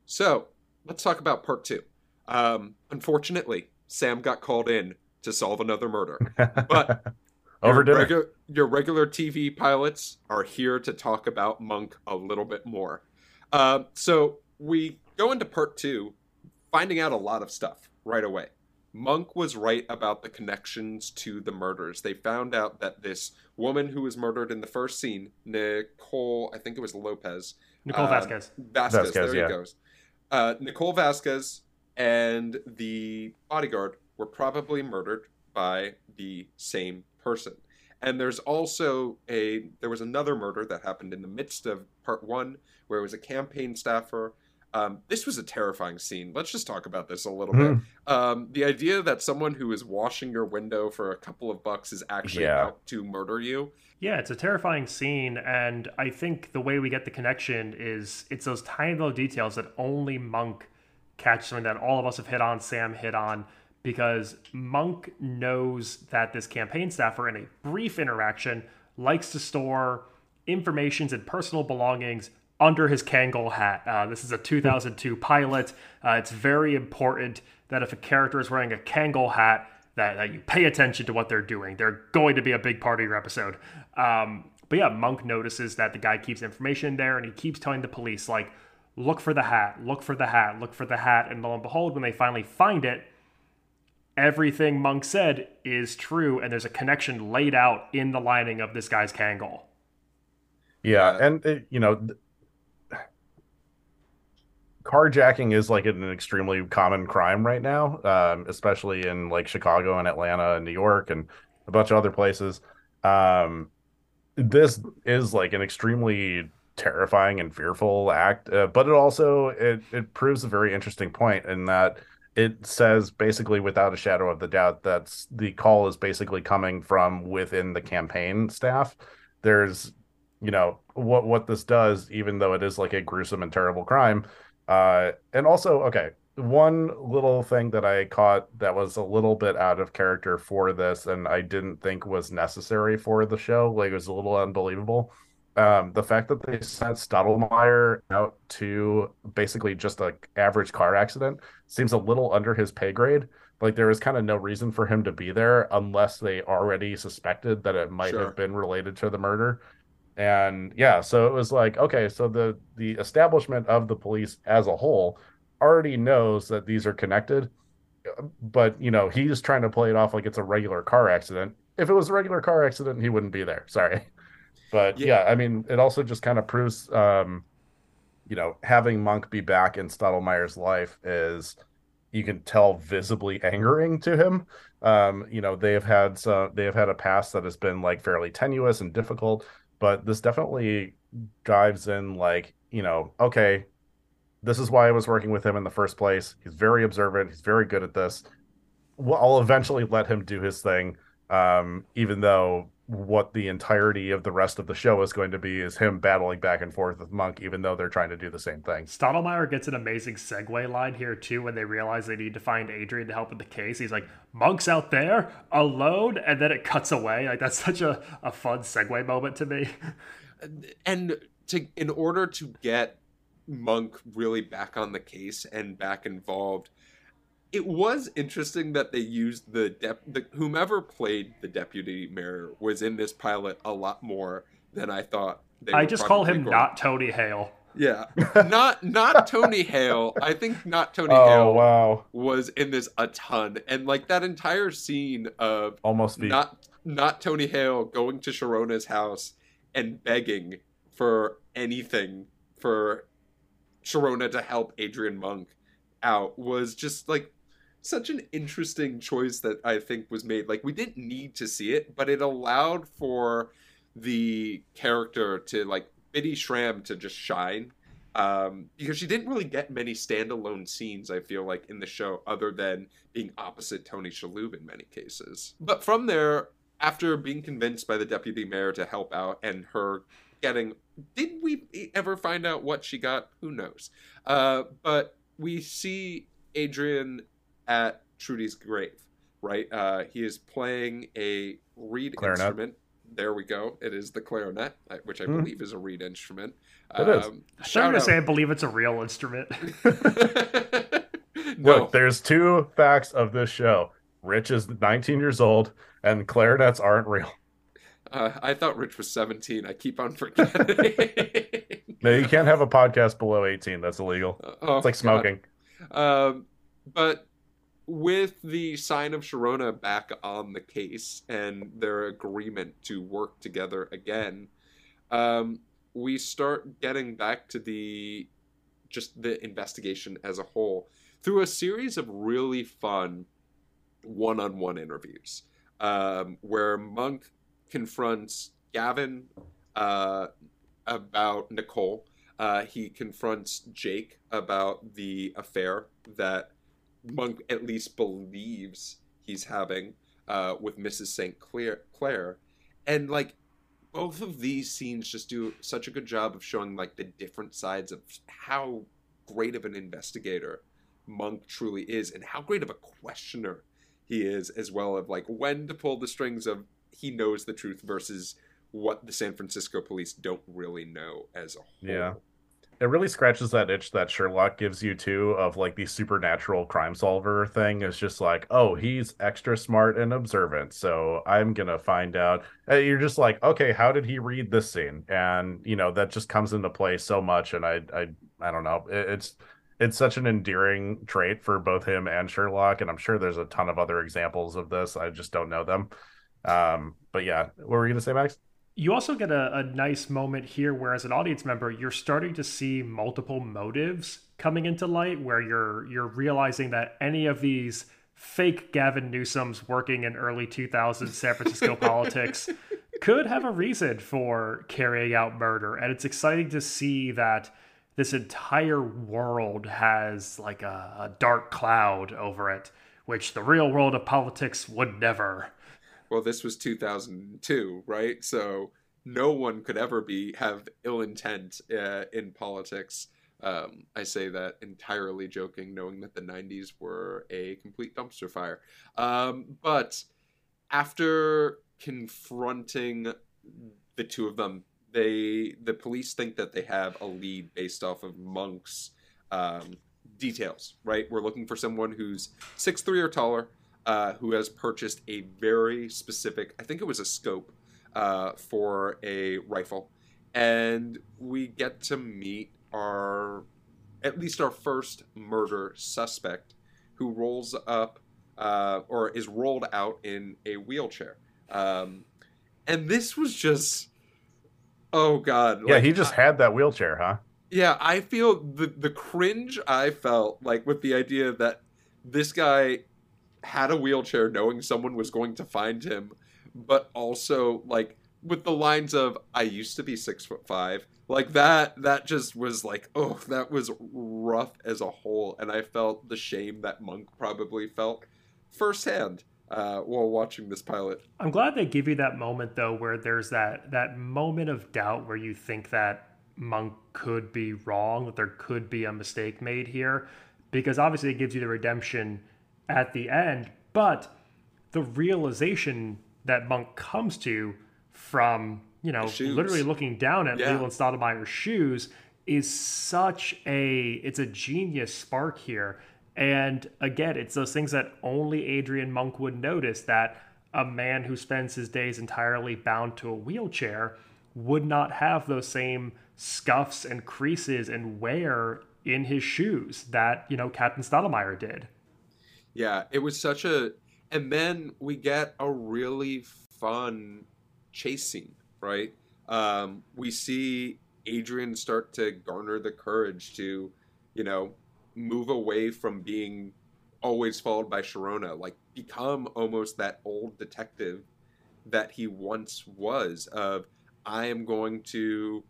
So let's talk about part two. Um, unfortunately, Sam got called in to solve another murder. But over your, dinner regu- your regular TV pilots are here to talk about Monk a little bit more. Um, so we go into part two, finding out a lot of stuff right away. Monk was right about the connections to the murders. They found out that this woman who was murdered in the first scene, Nicole, I think it was Lopez, Nicole Uh, Vasquez. Vasquez, Vasquez, there yeah. he goes. Uh, Nicole Vasquez and the bodyguard were probably murdered by the same person. And there's also a there was another murder that happened in the midst of part one where it was a campaign staffer. Um, this was a terrifying scene. Let's just talk about this a little bit. Um, the idea that someone who is washing your window for a couple of bucks is actually Yeah. out to murder you. Yeah, it's a terrifying scene, and I think the way we get the connection is it's those tiny little details that only Monk catches, something that all of us have hit on, Sam hit on, because Monk knows that this campaign staffer, in a brief interaction, likes to store informations and personal belongings under his Kangol hat. Uh, this is a 2002 pilot. Uh, it's very important that if a character is wearing a Kangol hat, that, that you pay attention to what they're doing. They're going to be a big part of your episode. Um, but yeah, Monk notices that the guy keeps information there and he keeps telling the police, like, look for the hat, look for the hat, look for the hat. And lo and behold, when they finally find it, everything Monk said is true, and there's a connection laid out in the lining of this guy's Kangol. Yeah, and it, you know, carjacking is like an extremely common crime right now, um, especially in like Chicago and Atlanta and New York and a bunch of other places. Um, this is like an extremely terrifying and fearful act, uh, but it also it it proves a very interesting point in that it says basically without a shadow of the doubt that's the call is basically coming from within the campaign staff. There's you know what what this does, even though it is like a gruesome and terrible crime. Uh, and also, okay, one little thing that I caught that was a little bit out of character for this, and I didn't think was necessary for the show. Like it was a little unbelievable. Um, the fact that they sent Stottlemeyer out to basically just a average car accident seems a little under his pay grade. Like there was kind of no reason for him to be there unless they already suspected that it might Sure. have been related to the murder. And yeah, so it was like, okay, so the the establishment of the police as a whole already knows that these are connected, but you know, he's trying to play it off like it's a regular car accident. If it was a regular car accident, he wouldn't be there. Sorry. But Yeah. yeah, I mean, it also just kind of proves um you know, having Monk be back in Stottlemeyer's life is you can tell visibly angering to him. Um, you know, they have had some they have had a past that has been like fairly tenuous and difficult, but this definitely dives in like, you know, okay, this is why I was working with him in the first place. He's very observant, he's very good at this. Well, I'll eventually let him do his thing. Um, even though what the entirety of the rest of the show is going to be is him battling back and forth with Monk, even though they're trying to do the same thing. Stottlemeyer gets an amazing segue line here too when they realize they need to find Adrian to help with the case. He's like, "Monk's out there alone," and then it cuts away. Like that's such a, a fun segue moment to me. and to in order to get monk really back on the case and back involved it was interesting that they used the, dep- the whomever played the deputy mayor was in this pilot a lot more than i thought they I just call him going- not Tony Hale. yeah. Not not tony hale. I think not tony Oh hale wow, was in this a ton. And like that entire scene of almost the not not Tony Hale going to Sharona's house and begging for anything for Sharona to help Adrian Monk out was just like such an interesting choice that I think was made. Like we didn't need to see it, but it allowed for the character to like Bitty Schram to just shine. Um, because she didn't really get many standalone scenes, I feel like, in the show, other than being opposite Tony Shalhoub in many cases. But from there, after being convinced by the deputy mayor to help out and her getting did we ever find out what she got who knows uh, but we see adrian at trudy's grave right uh, he is playing a reed Clarinet. instrument there we go it is the clarinet which i Hmm. believe is a reed instrument It is. I'm shout to out- say I believe it's a real instrument. no Look, there's two facts of this show. Rich is 19 years old, and clarinets aren't real. uh, i thought rich was 17 i keep on forgetting No, you can't have a podcast below 18. That's illegal. Oh, It's like smoking. Um, but with the sign of Sharona back on the case and their agreement to work together again, um, we start getting back to the just the investigation as a whole through a series of really fun one-on-one interviews um, where Monk confronts Gavin uh, about Nicole. Uh, he confronts Jake about the affair that Monk at least believes he's having uh, with Mrs. St. Clair, Clair. And like both of these scenes just do such a good job of showing like the different sides of how great of an investigator Monk truly is and how great of a questioner he is as well of like when to pull the strings of he knows the truth versus what the San Francisco police don't really know as a whole. Yeah. It really scratches that itch that Sherlock gives you too of like the supernatural crime solver thing. It's just like, oh, he's extra smart and observant, so I'm gonna find out. Uh, You're just like, okay, how did he read this scene? And you know that just comes into play so much, and I, I, I don't know. It, it's it's such an endearing trait for both him and Sherlock, and I'm sure there's a ton of other examples of this. I just don't know them. Um, but yeah, what were you gonna say, Max? You also get a, a nice moment here where, as an audience member, you're starting to see multiple motives coming into light, where you're you're realizing that any of these fake Gavin Newsom's working in early 2000s San Francisco politics could have a reason for carrying out murder, and it's exciting to see that this entire world has like a, a dark cloud over it, which the real world of politics would never well this was 2002 right? So no one could ever be have ill intent uh, in politics. Um, i say that entirely joking knowing that the 90s were a complete dumpster fire. Um, but after confronting the two of them they the police think that they have a lead based off of monk's um, details right? We're looking for someone who's six three or taller uh, who has purchased a very specific, I think it was a scope uh, for a rifle. And we get to meet our, at least our first murder suspect who rolls up uh, or is rolled out in a wheelchair. Um, and this was just, oh God. Yeah, like, he just I, had that wheelchair, huh? Yeah, I feel the, the cringe I felt like with the idea that this guy had a wheelchair knowing someone was going to find him, but also like with the lines of I used to be six foot five. Like that that just was like, oh, that was rough as a whole. And I felt the shame that Monk probably felt firsthand. Uh, while watching this pilot. I'm glad they give you that moment though, where there's that that moment of doubt where you think that Monk could be wrong, that there could be a mistake made here, because obviously it gives you the redemption at the end, but the realization that Monk comes to from, you know, literally looking down at yeah. Leland Stottlemeyer's shoes is such a it's a genius spark here. And again, it's those things that only Adrian Monk would notice that a man who spends his days entirely bound to a wheelchair would not have those same scuffs and creases and wear in his shoes that, you know, Captain Stottlemeyer did. Yeah, it was such a and then we get a really fun chase scene, right? Um, we see Adrian start to garner the courage to, you know, move away from being always followed by Sharona, like become almost that old detective that he once was of I am going to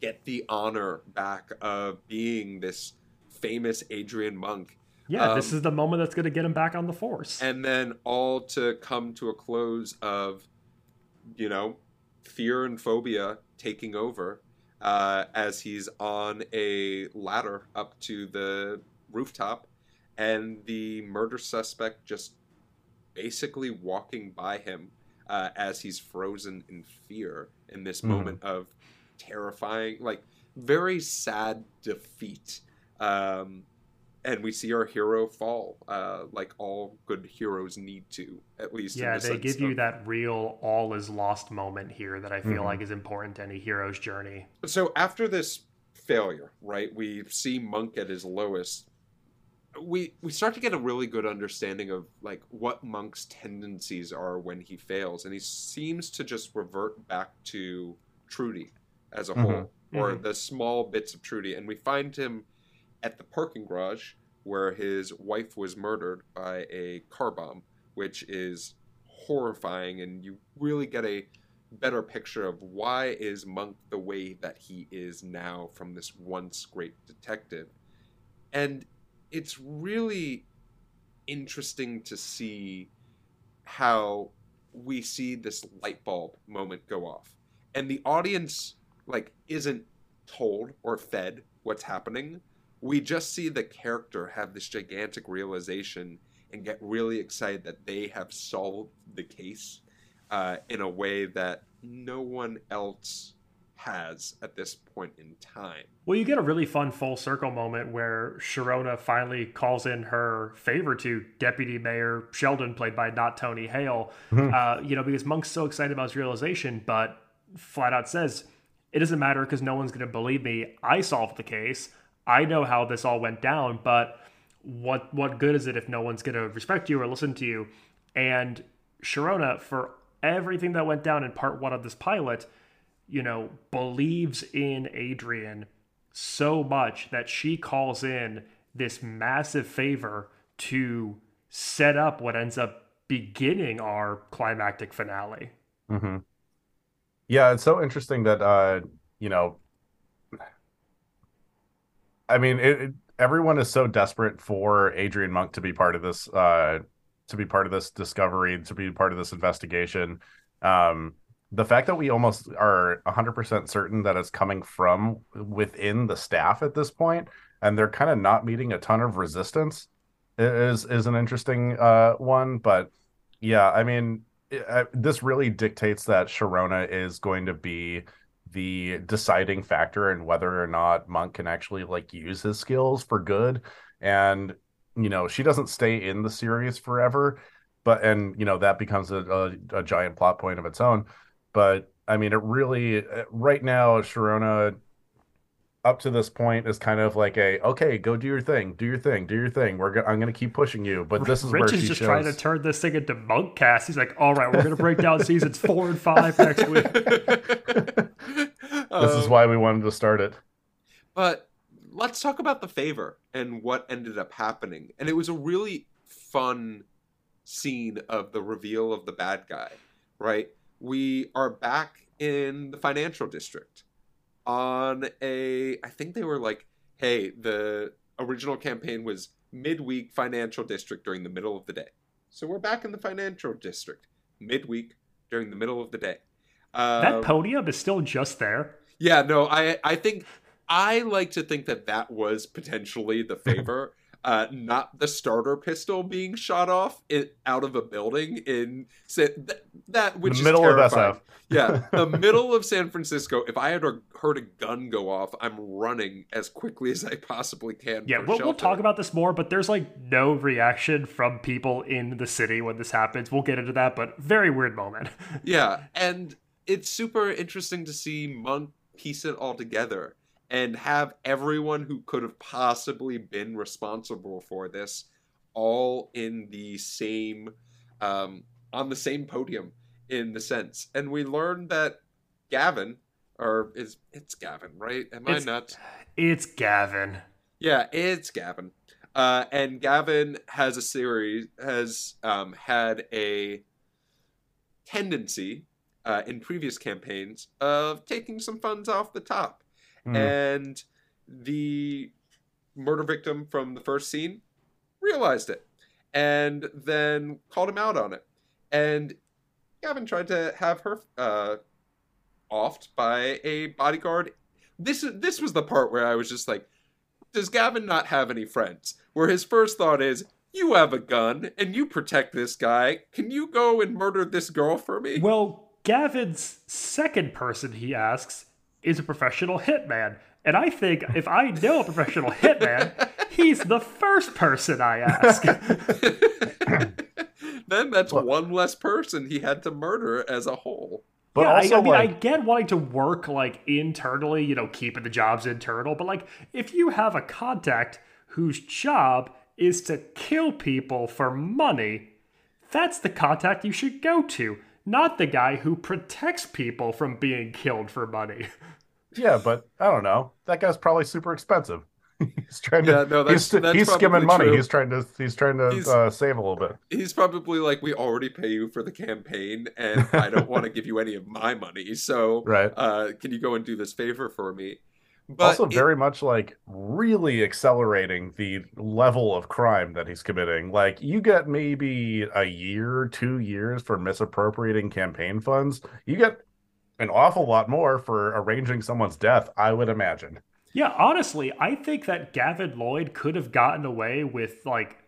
get the honor back of being this famous Adrian Monk yeah, um, this is the moment that's going to get him back on the force. And then all to come to a close of, you know, fear and phobia taking over uh, as he's on a ladder up to the rooftop, and the murder suspect just basically walking by him uh, as he's frozen in fear in this mm-hmm. moment of terrifying, like very sad defeat. Um, and we see our hero fall, uh, like all good heroes need to, at least. Yeah, the they give of... you that real all is lost moment here that I feel mm-hmm. like is important to any hero's journey. So after this failure, right, we see Monk at his lowest. We we start to get a really good understanding of like what Monk's tendencies are when he fails, and he seems to just revert back to Trudy as a mm-hmm. whole, or mm-hmm. the small bits of Trudy, and we find him at the parking garage where his wife was murdered by a car bomb, which is horrifying, and you really get a better picture of why is Monk the way that he is now from this once great detective. And it's really interesting to see how we see this light bulb moment go off. And the audience like isn't told or fed what's happening we just see the character have this gigantic realization and get really excited that they have solved the case uh, in a way that no one else has at this point in time. Well, you get a really fun full circle moment where Sharona finally calls in her favor to Deputy Mayor Sheldon, played by not Tony Hale. Mm-hmm. Uh, you know, because Monk's so excited about his realization, but flat out says, it doesn't matter because no one's going to believe me. I solved the case. I know how this all went down, but what what good is it if no one's going to respect you or listen to you? And Sharona, for everything that went down in part one of this pilot, you know, believes in Adrian so much that she calls in this massive favor to set up what ends up beginning our climactic finale. Mm-hmm. Yeah, it's so interesting that uh, you know, I mean, it, it, everyone is so desperate for Adrian Monk to be part of this, uh, to be part of this discovery, to be part of this investigation. Um, the fact that we almost are 100% certain that it's coming from within the staff at this point and they're kind of not meeting a ton of resistance is is an interesting uh, one but yeah i mean it, uh, this really dictates that sharona is going to be the deciding factor in whether or not monk can actually like use his skills for good. And you know she doesn't stay in the series forever but and you know that becomes a, a, a giant plot point of its own. But I mean, it really right now Sharona up to this point is kind of like a okay, go do your thing, do your thing, do your thing. We're go- I'm going to keep pushing you, but this is Rich where is she just shows... trying to turn this thing into monk cast. He's like, all right, we're going to break down seasons four and five next week. this Um, is why we wanted to start it. But let's talk about the favor and what ended up happening. And it was a really fun scene of the reveal of the bad guy, right? We are back in the financial district on a I think they were like, hey, the original campaign was midweek financial district during the middle of the day. So we're back in the financial district midweek during the middle of the day. Um, that podium is still just there. yeah, no, I I think I like to think that that was potentially the favor, uh, not the starter pistol being shot off it, out of a building in Sa- that, that which the is middle of. SF. yeah, the middle of San Francisco. If I had a, heard a gun go off, I'm running as quickly as I possibly can. Yeah, we'll, we'll talk about this more, but there's like no reaction from people in the city when this happens. We'll get into that, but very weird moment. Yeah, and it's super interesting to see Monk piece it all together and have everyone who could have possibly been responsible for this all in the same um, on the same podium in the sense. And we learned that Gavin or is it's Gavin, right? Am It's- I nuts? It's Gavin. Yeah, it's Gavin. Uh, and Gavin has a series has um, had a tendency uh, in previous campaigns of taking some funds off the top, Mm. and the murder victim from the first scene realized it, and then called him out on it, and Gavin tried to have her uh, offed by a bodyguard. This this was the part where I was just like does Gavin not have any friends? Where his first thought is, you have a gun and you protect this guy. Can you go and murder this girl for me? Well, Gavin's second person he asks is a professional hitman. And I think if I know a professional hitman, he's the first person I ask. then that's one less person he had to murder as a whole. But yeah, also, I, I mean, like, I get wanting to work like internally, you know, keeping the jobs internal, but like if you have a contact whose job is to kill people for money, that's the contact you should go to, not the guy who protects people from being killed for money. yeah, but I don't know. That guy's probably super expensive. he's trying to. Yeah, no, that's- he's, that's he's skimming money. true. He's trying to. He's trying to He's- uh, save a little bit. He's probably like, we already pay you for the campaign, and I don't want to give you any of my money. So, Right. uh, can you go and do this favor for me? But also, it- very much like really accelerating the level of crime that he's committing. Like, you get maybe a year, two years for misappropriating campaign funds. You get an awful lot more for arranging someone's death, I would imagine. Yeah, honestly, I think that Gavin Lloyd could have gotten away with like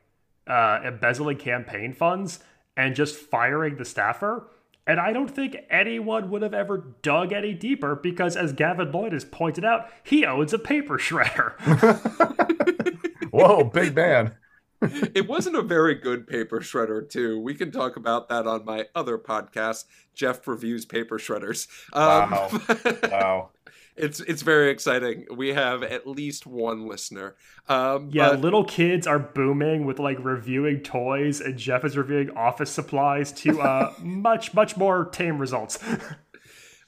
uh, embezzling campaign funds and just firing the staffer. And I don't think anyone would have ever dug any deeper because, as Gavin Lloyd has pointed out, he owns a paper shredder. Whoa, big man. It wasn't a very good paper shredder too we can talk about that on my other podcast Geoff reviews paper shredders um, Wow. Wow. it's it's very exciting. We have at least one listener. Um, Yeah, but- little kids are booming with like reviewing toys, and Geoff is reviewing office supplies to uh, much, much more tame results.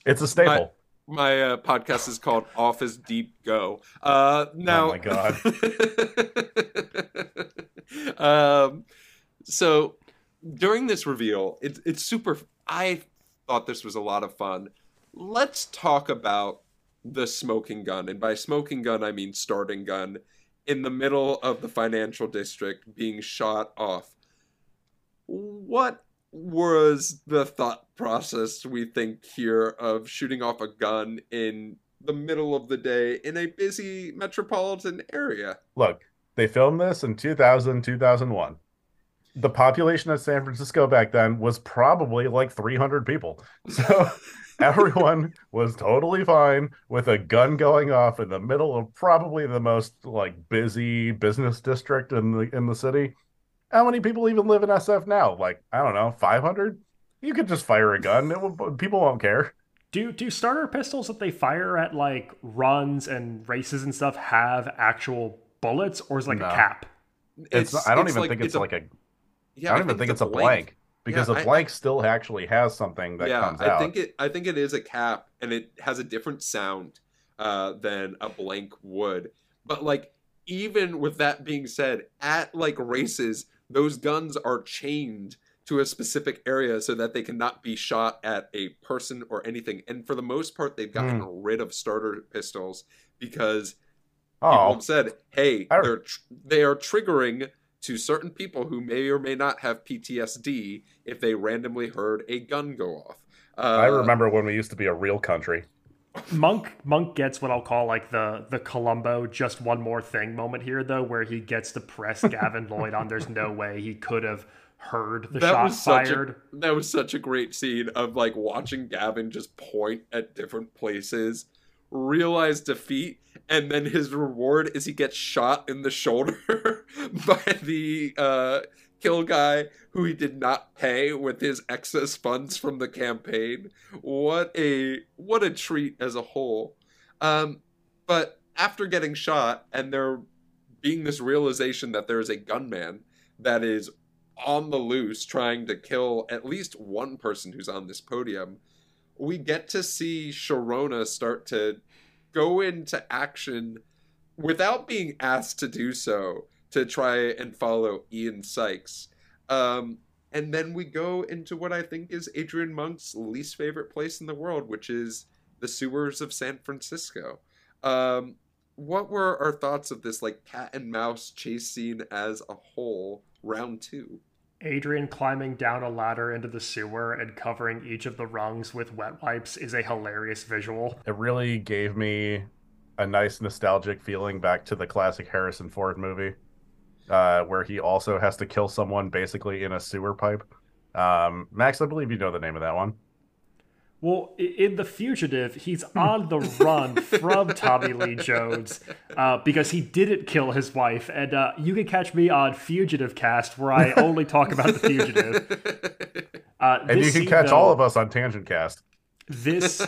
It's a staple. my uh, podcast is called Office Deep Go. Uh, now, Oh my God. um, so during this reveal, it's it's super. I thought this was a lot of fun. Let's talk about the smoking gun, and by smoking gun, I mean starting gun, in the middle of the financial district being shot off. What was the thought process we think here of shooting off a gun in the middle of the day in a busy metropolitan area? Look, they filmed this in 2000, 2001. The population of San Francisco back then was probably like 300 people. So everyone was totally fine with a gun going off in the middle of probably the most like busy business district in the in the city. How many people even live in SF now? Like, I don't know, 500? You could just fire a gun. Will, people won't care. Do do starter pistols that they fire at like runs and races and stuff have actual bullets, or is it like No. a cap? It's, not- I don't even think it's, a- like a Yeah, I don't even think it's a blank, because Yeah, a I- blank still actually has something that yeah, comes I think it. I think it is a cap, and it has a different sound uh, than a blank would. But like, even with that being said, at like races, those guns are chained to a specific area so that they cannot be shot at a person or anything. And for the most part, they've gotten Hmm. rid of starter pistols because people oh, have said, "Hey, they're tr- they are triggering to certain people who may or may not have PTSD if they randomly heard a gun go off." Uh, I remember when we used to be a real country. Monk Monk gets what I'll call like the the Columbo just one more thing moment here though, where he gets to press Gavin Lloyd on. There's no way he could have heard the that shot was such fired. a that was such a great scene of like watching Gavin just point at different places, realize defeat, and then his reward is he gets shot in the shoulder by the uh, kill guy who he did not pay with his excess funds from the campaign. What a what a treat as a whole. Um, but after getting shot and there being this realization that there is a gunman that is on the loose trying to kill at least one person who's on this podium, we get to see Sharona start to go into action without being asked to do so to try and follow Ian Sykes. Um, and then we go into what I think is Adrian Monk's least favorite place in the world, which is the sewers of San Francisco. Um, what were our thoughts of this like cat and mouse chase scene as a whole, round two? Adrian climbing down a ladder into the sewer and covering each of the rungs with wet wipes is a hilarious visual. It really gave me a nice nostalgic feeling back to the classic Harrison Ford movie, uh, where he also has to kill someone basically in a sewer pipe. Um, Max, I believe you know the name of that one. Well, in The Fugitive, he's on the run from Tommy Lee Jones uh, because he didn't kill his wife. And uh, you can catch me on Fugitive Cast, where I only talk about The Fugitive. Uh, And you can catch all of us on Tangent Cast. This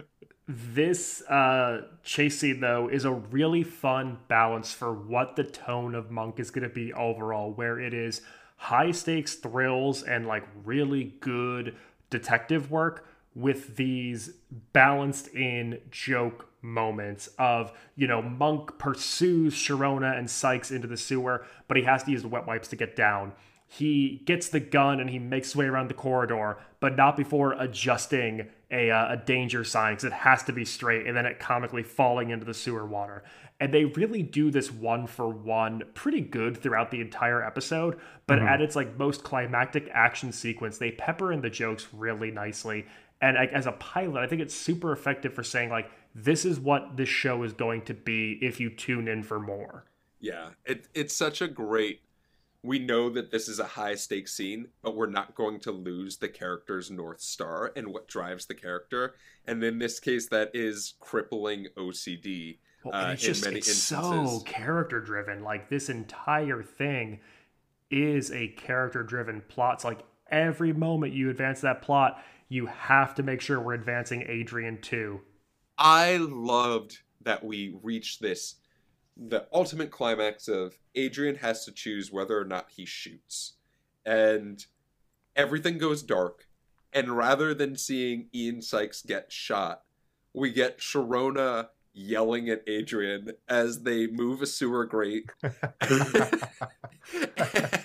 this uh, chase scene though is a really fun balance for what the tone of Monk is going to be overall, where it is high stakes thrills and like really good detective work with these balanced in joke moments of you know Monk pursues Sharona and Sykes into the sewer, but he has to use the wet wipes to get down he gets the gun and he makes his way around the corridor, but not before adjusting a, uh, a danger sign because it has to be straight and then it comically falling into the sewer water. And they really do this one for one pretty good throughout the entire episode, but at its like most climactic action sequence, they pepper in the jokes really nicely. And like, as a pilot, I think it's super effective for saying like this is what this show is going to be if you tune in for more. Yeah, it, it's such a great. We know that this is a high stakes scene, but we're not going to lose the character's North Star and what drives the character. And in this case, that is crippling OCD. Well, uh, it's in just many it's so character driven. Like this entire thing is a character driven plot. It's like every moment you advance that plot, you have to make sure we're advancing Adrian too. I loved that we reached this the ultimate climax of Adrian has to choose whether or not he shoots. And everything goes dark. And rather than seeing Ian Sykes get shot, we get Sharona yelling at Adrian as they move a sewer grate.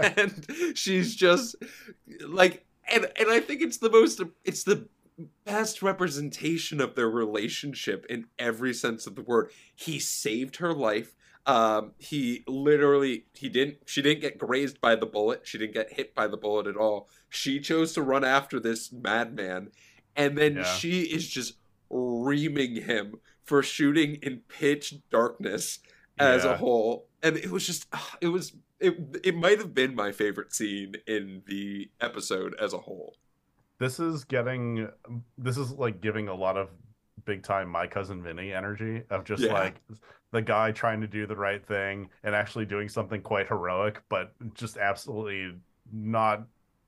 and she's just like and and I think it's the most it's the best representation of their relationship in every sense of the word. He saved her life. Um, he literally he didn't she didn't get grazed by the bullet. She didn't get hit by the bullet at all. She chose to run after this madman, and then yeah. she is just reaming him for shooting in pitch darkness as yeah. a whole. And it was just ah, it was it it might have been my favorite scene in the episode as a whole. This is getting this is like giving a lot of big time my cousin Vinny energy of just yeah. like the guy trying to do the right thing and actually doing something quite heroic, but just absolutely not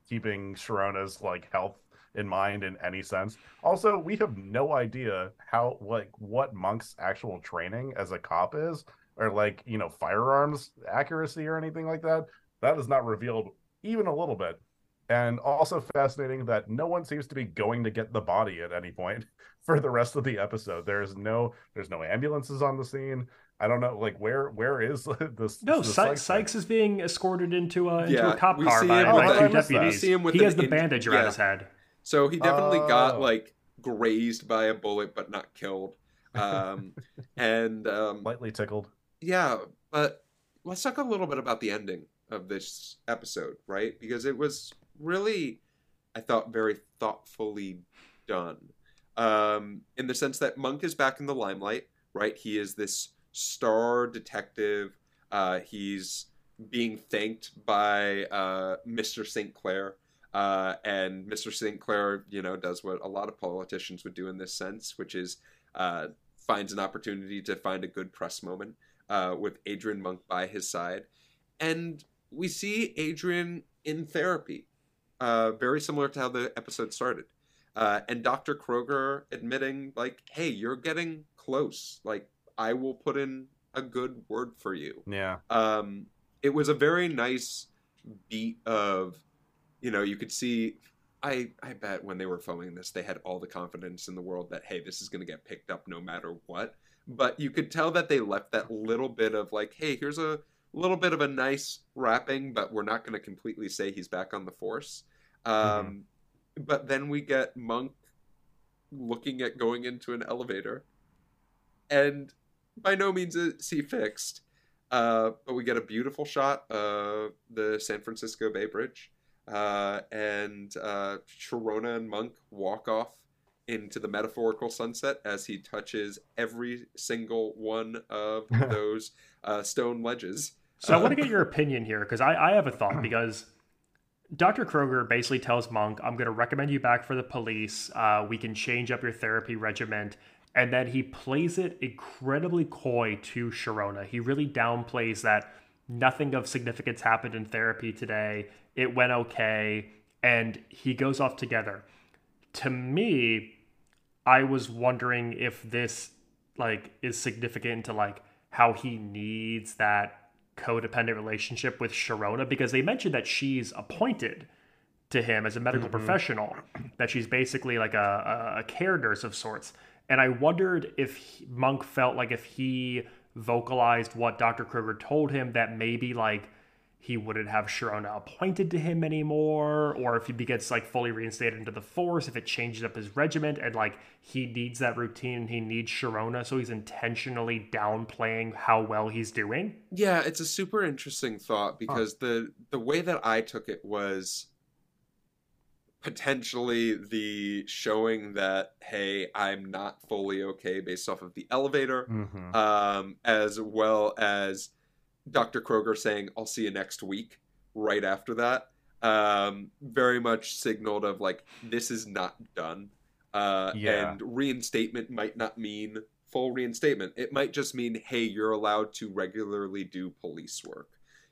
keeping Sharona's like health in mind in any sense. Also, we have no idea how like what Monk's actual training as a cop is, or like you know firearms accuracy or anything like that. That is not revealed even a little bit. And also fascinating that no one seems to be going to get the body at any point for the rest of the episode. There's no there's no ambulances on the scene. I don't know, like where where is this? No, Sykes, Sykes is being escorted into a into yeah, a cop car by, by two deputies. he has the bandage around yeah. his head. So he definitely oh. got like grazed by a bullet, but not killed. Um, and um, lightly tickled. Yeah, but let's talk a little bit about the ending of this episode, right? Because it was really, I thought, very thoughtfully done. Um, in the sense that Monk is back in the limelight, right? He is this star detective. Uh, he's being thanked by uh, Mr. St. Clair uh, and Mr. St. Clair, you know, does what a lot of politicians would do in this sense, which is uh, finds an opportunity to find a good press moment uh, with Adrian Monk by his side. And we see Adrian in therapy, uh, very similar to how the episode started. Uh, and Dr. Kroger admitting, like, hey, you're getting close. Like, I will put in a good word for you. Yeah. Um, it was a very nice beat of you know, you could see. I I bet when they were filming this, they had all the confidence in the world that hey, this is going to get picked up no matter what. But you could tell that they left that little bit of like, hey, here's a little bit of a nice wrapping, but we're not going to completely say he's back on the force. Um, mm-hmm. But then we get Monk looking at going into an elevator, and by no means is he fixed. Uh, but we get a beautiful shot of the San Francisco Bay Bridge uh, and uh, Sharona and Monk walk off into the metaphorical sunset as he touches every single one of those uh, stone ledges. So I want to get your opinion here because I, I have a thought because Dr. Kroger basically tells Monk, I'm going to recommend you back for the police. Uh, we can change up your therapy regimen. And then he plays it incredibly coy to Sharona. He really downplays that nothing of significance happened in therapy today. It went okay. And he goes off together. To me, I was wondering if this like is significant to like how he needs that codependent relationship with Sharona because they mentioned that she's appointed to him as a medical mm-hmm. professional, that she's basically like a, a, care nurse of sorts. And I wondered if he, Monk felt like if he vocalized what Dr. Kroger told him that maybe like he wouldn't have Sharona appointed to him anymore, or if he gets like fully reinstated into the force, if it changes up his regiment and like he needs that routine, he needs Sharona, so he's intentionally downplaying how well he's doing. Yeah, it's a super interesting thought because huh. the the way that I took it was potentially the showing that hey i'm not fully okay based off of the elevator mm-hmm. um, as well as dr kroger saying i'll see you next week right after that um, very much signaled of like this is not done uh, yeah. and reinstatement might not mean full reinstatement it might just mean hey you're allowed to regularly do police work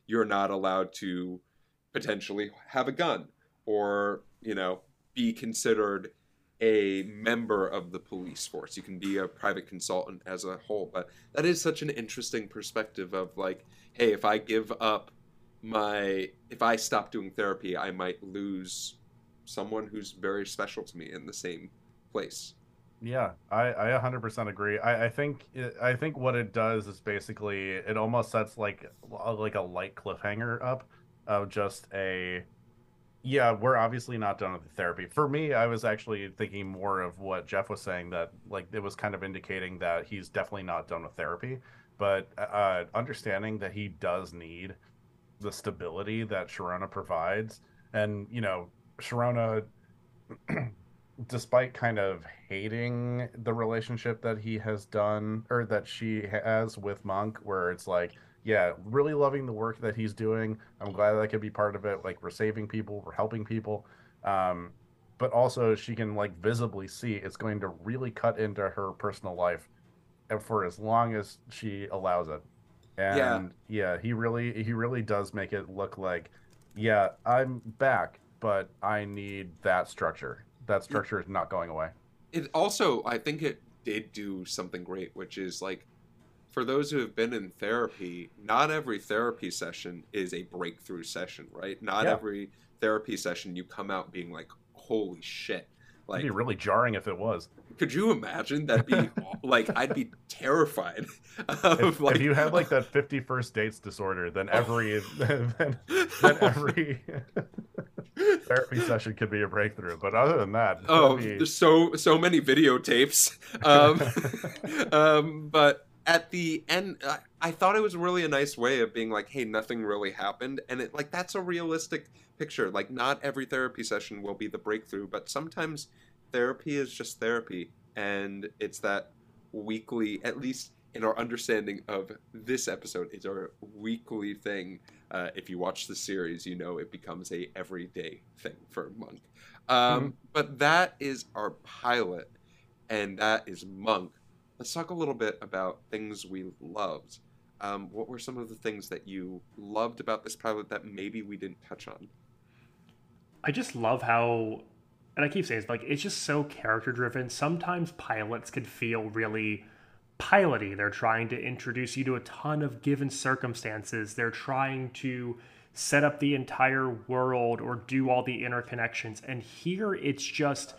you're not allowed to potentially have a gun or you know be considered a member of the police force. You can be a private consultant as a whole. But that is such an interesting perspective of like, hey, if I give up my if I stop doing therapy, I might lose someone who's very special to me in the same place. Yeah, I, I 100% agree. I, I think I think what it does is basically it almost sets like like a light cliffhanger up of just a yeah, we're obviously not done with the therapy. For me, I was actually thinking more of what Jeff was saying that like it was kind of indicating that he's definitely not done with therapy, but uh, understanding that he does need the stability that Sharona provides, and you know, Sharona, despite kind of hating the relationship that he has done or that she has with Monk, where it's like yeah, really loving the work that he's doing. I'm glad that I could be part of it. Like we're saving people, we're helping people. Um, but also she can like visibly see it's going to really cut into her personal life for as long as she allows it. And yeah, yeah he really he really does make it look like, yeah, I'm back, but I need that structure. That structure is not going away. It also I think it did do something great, which is like for those who have been in therapy, not every therapy session is a breakthrough session, right? Not yeah. every therapy session you come out being like, holy shit. Like, It'd be really jarring if it was. Could you imagine that? Be like, I'd be terrified. if, like, if you had like that fifty first dates disorder, then every then, then every therapy session could be a breakthrough. But other than that, oh, be... there's so so many videotapes. Um, um, but at the end I, I thought it was really a nice way of being like hey nothing really happened. And it like that's a realistic picture. Like not every therapy session will be the breakthrough but sometimes therapy is just therapy. And it's that weekly at least in our understanding of this episode it's our weekly thing. Uh, if you watch the series you know it becomes a everyday thing for monk. Um, mm-hmm. but that is our pilot and that is monk let's talk a little bit about things we loved. Um, what were some of the things that you loved about this pilot that maybe we didn't touch on? I just love how, and I keep saying it's like it's just so character driven. Sometimes pilots can feel really piloty. They're trying to introduce you to a ton of given circumstances. They're trying to set up the entire world or do all the interconnections. And here it's just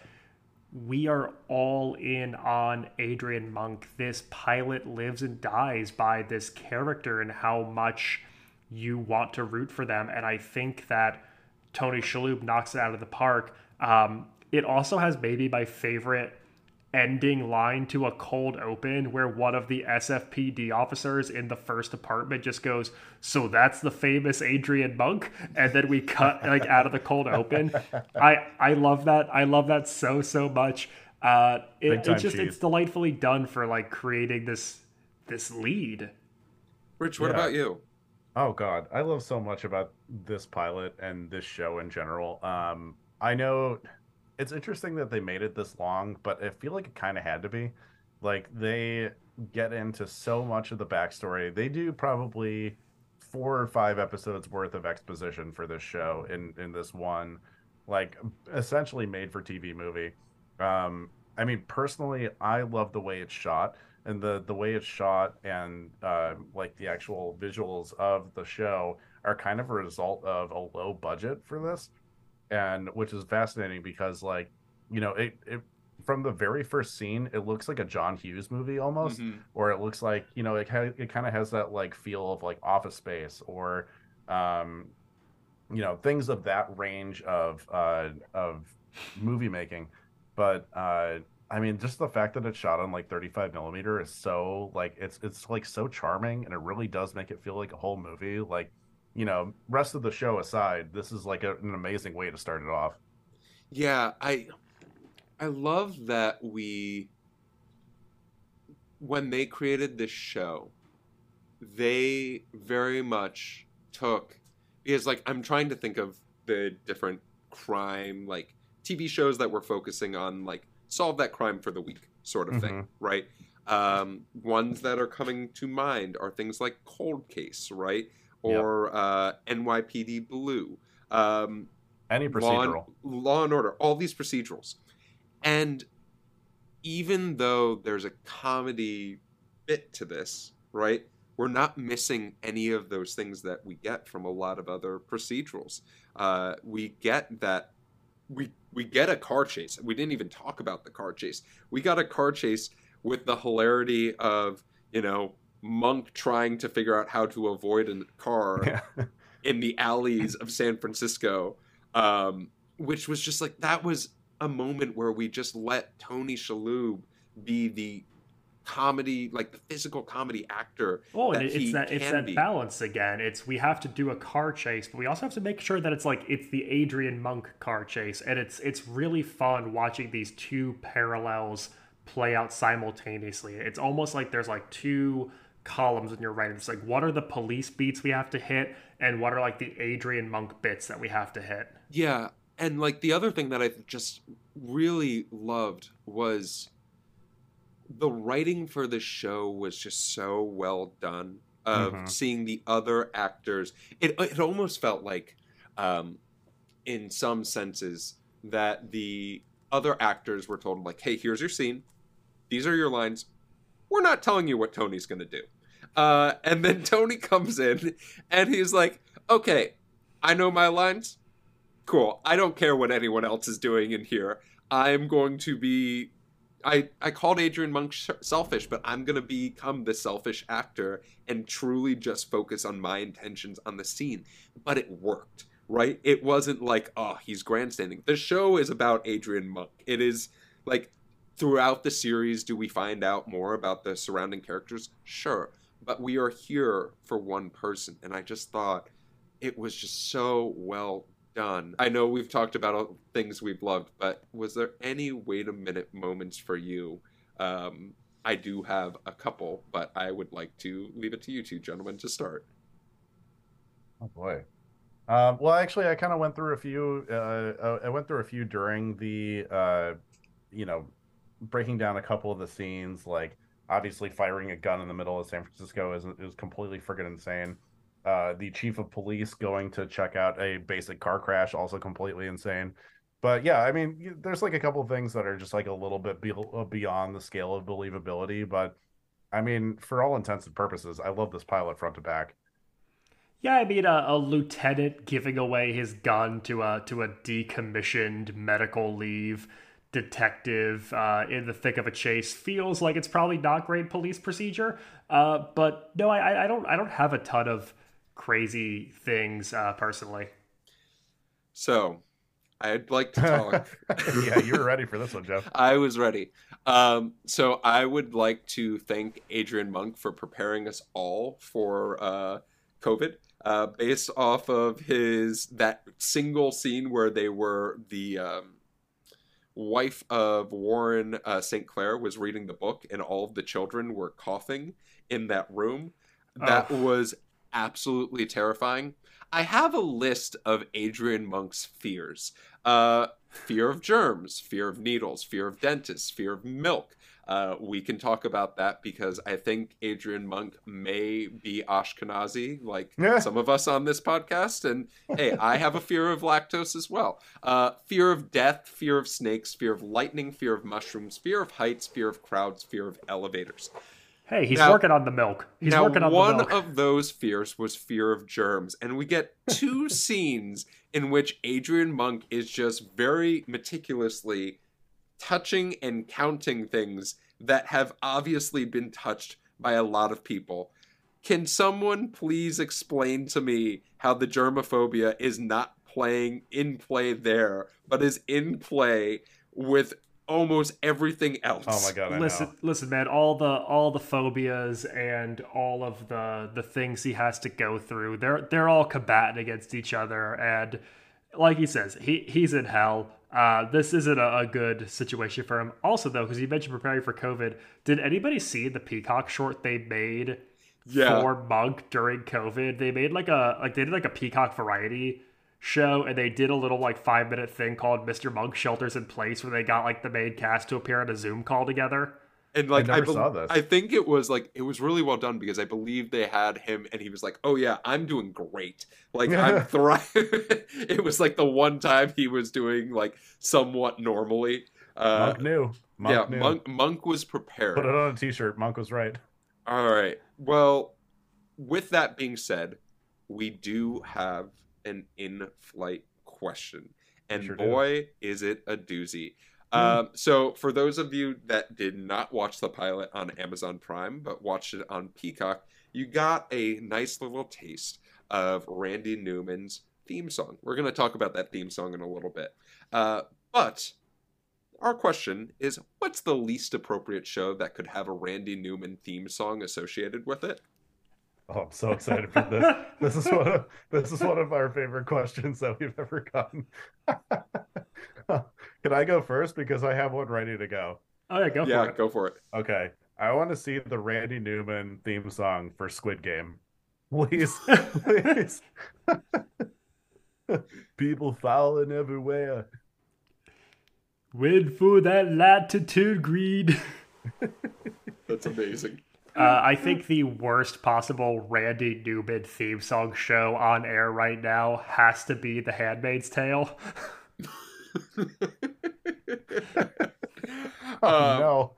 we are all in on Adrian Monk. This pilot lives and dies by this character and how much you want to root for them. And I think that Tony Shalhoub knocks it out of the park. Um, it also has maybe my favorite ending line to a cold open where one of the SFPD officers in the first apartment just goes, "So that's the famous Adrian Monk," and then we cut like out of the cold open. I I love that. I love that so so much. Uh, it, it just cheese. it's delightfully done for like creating this this lead. Rich, what yeah. about you? Oh God, I love so much about this pilot and this show in general. Um, I know it's interesting that they made it this long, but I feel like it kind of had to be. Like they get into so much of the backstory. They do probably four or five episodes worth of exposition for this show in in this one, like essentially made for TV movie. Um, I mean, personally, I love the way it's shot and the the way it's shot and uh, like the actual visuals of the show are kind of a result of a low budget for this and which is fascinating because like you know it, it from the very first scene it looks like a john hughes movie almost mm-hmm. or it looks like you know it, ha- it kind of has that like feel of like office space or um you know things of that range of uh of movie making but uh I mean, just the fact that it's shot on like 35 millimeter is so like it's it's like so charming, and it really does make it feel like a whole movie. Like you know, rest of the show aside, this is like a, an amazing way to start it off. Yeah, I I love that we when they created this show, they very much took because like I'm trying to think of the different crime like TV shows that were focusing on like solve that crime for the week sort of mm-hmm. thing, right? Um, ones that are coming to mind are things like Cold Case, right? Or yep. uh, NYPD Blue. Um, Any procedural. Law and, Law and Order, all these procedurals. And even though there's a comedy bit to this, right? We're not missing any of those things that we get from a lot of other procedurals. Uh, we get that we we get a car chase. We didn't even talk about the car chase. We got a car chase with the hilarity of you know Monk trying to figure out how to avoid a car Yeah. in the alleys of San Francisco, um, which was just like that was a moment where we just let Tony Shalhoub be the comedy, like the physical comedy actor. Oh, and that he it's that it's that be. balance again. It's we have to do a car chase, but we also have to make sure that it's like it's the Adrian Monk car chase, and it's it's really fun watching these two parallels play out simultaneously. It's almost like there's like two columns in your right. It's like what are the police beats we have to hit, and what are like the Adrian Monk bits that we have to hit. Yeah, and like the other thing that I just really loved was the writing for the show was just so well done. Of Mhm. seeing the other actors, it it almost felt like, um, in some senses, that the other actors were told like, "Hey, here's your scene. These are your lines. We're not telling you what Tony's going to do." Uh, and then Tony comes in and he's like, "Okay, I know my lines cool. I don't care what anyone else is doing in here. I'm going to be. I I called Adrian Monk sh- selfish, but I'm going to become the selfish actor and truly just focus on my intentions on the scene. But it worked, right? It wasn't like, oh, he's grandstanding. The show is about Adrian Monk. It is like throughout the series, do we find out more about the surrounding characters? Sure. But we are here for one person. And I just thought it was just so well done. I know we've talked about all things we've loved, but was there any wait a minute moments for you? Um, I do have a couple, but I would like to leave it to you two gentlemen to start. Oh boy. Um, well, actually, I kind of went through a few. Uh, uh, I went through a few during the, uh, you know, breaking down a couple of the scenes. Like obviously, firing a gun in the middle of San Francisco is is completely freaking insane. Uh, the chief of police going to check out a basic car crash, also completely insane. But yeah, I mean, there's like a couple things that are just like a little bit be- uh, beyond the scale of believability. But I mean, for all intents and purposes, I love this pilot front to back. Yeah, I mean, a, a lieutenant giving away his gun to a to a decommissioned medical leave detective uh, in the thick of a chase feels like it's probably not great police procedure. Uh, but no, I, I don't I don't have a ton of crazy things uh, personally. So, I'd like to talk. yeah, you were ready for this one, Jeff. I was ready. Um, so I would like to thank Adrian Monk for preparing us all for uh, COVID, uh, based off of his that single scene where they were the um, wife of Warren uh, St. Clair was reading the book, and all of the children were coughing in that room. That Oh. was absolutely terrifying. I have a list of Adrian Monk's fears. Uh, fear of germs, fear of needles, fear of dentists, fear of milk. Uh, we can talk about that because I think Adrian Monk may be Ashkenazi, like Yeah. some of us on this podcast. And hey, I have a fear of lactose as well. Uh, fear of death, fear of snakes, fear of lightning, fear of mushrooms, fear of heights, fear of crowds, fear of elevators. Hey, he's Now- working on the milk. He's now, working on one the milk. One of those fears was fear of germs, and we get two scenes in which Adrian Monk is just very meticulously touching and counting things that have obviously been touched by a lot of people. Can someone please explain to me how the germophobia is not playing in play there, but is in play with almost everything else? Oh my god, I listen, know. listen, man. All the all the phobias and all of the the things he has to go through, they're they're all combating against each other. And like he says, he he's in hell. Uh, this isn't a, a good situation for him. Also, though, because you mentioned preparing for COVID, did anybody see the Peacock short they made Yeah. for Monk during COVID? They made like a like they did like a Peacock variety show and they did a little like five minute thing called Mr. Monk Shelters in Place where they got like the main cast to appear on a Zoom call together. And like I, saw this. I think it was like it was really well done because I believe they had him and he was like, "Oh yeah, I'm doing great. Like I'm thriving." it was like the one time he was doing like somewhat normally. Uh, Monk knew. Monk yeah, knew. Monk Monk was prepared. Put it on a t-shirt. Monk was right. All right. Well, with that being said, we do have an in-flight question, and sure do. boy, is it a doozy. Hmm. Um, so, for those of you that did not watch the pilot on Amazon Prime but watched it on Peacock, you got a nice little taste of Randy Newman's theme song. We're going to talk about that theme song in a little bit. Uh, but our question is what's the least appropriate show that could have a Randy Newman theme song associated with it? Oh, I'm so excited for this. this is one of this is one of our favorite questions that we've ever gotten. Can I go first because I have one ready to go? Oh yeah, go yeah, for it. go for it. Okay. I want to see the Randy Newman theme song for Squid Game. Please, please. People fouling everywhere. Win for that latitude greed. That's amazing. Uh, I think the worst possible Randy Newman theme song show on air right now has to be The Handmaid's Tale. Oh Um, no.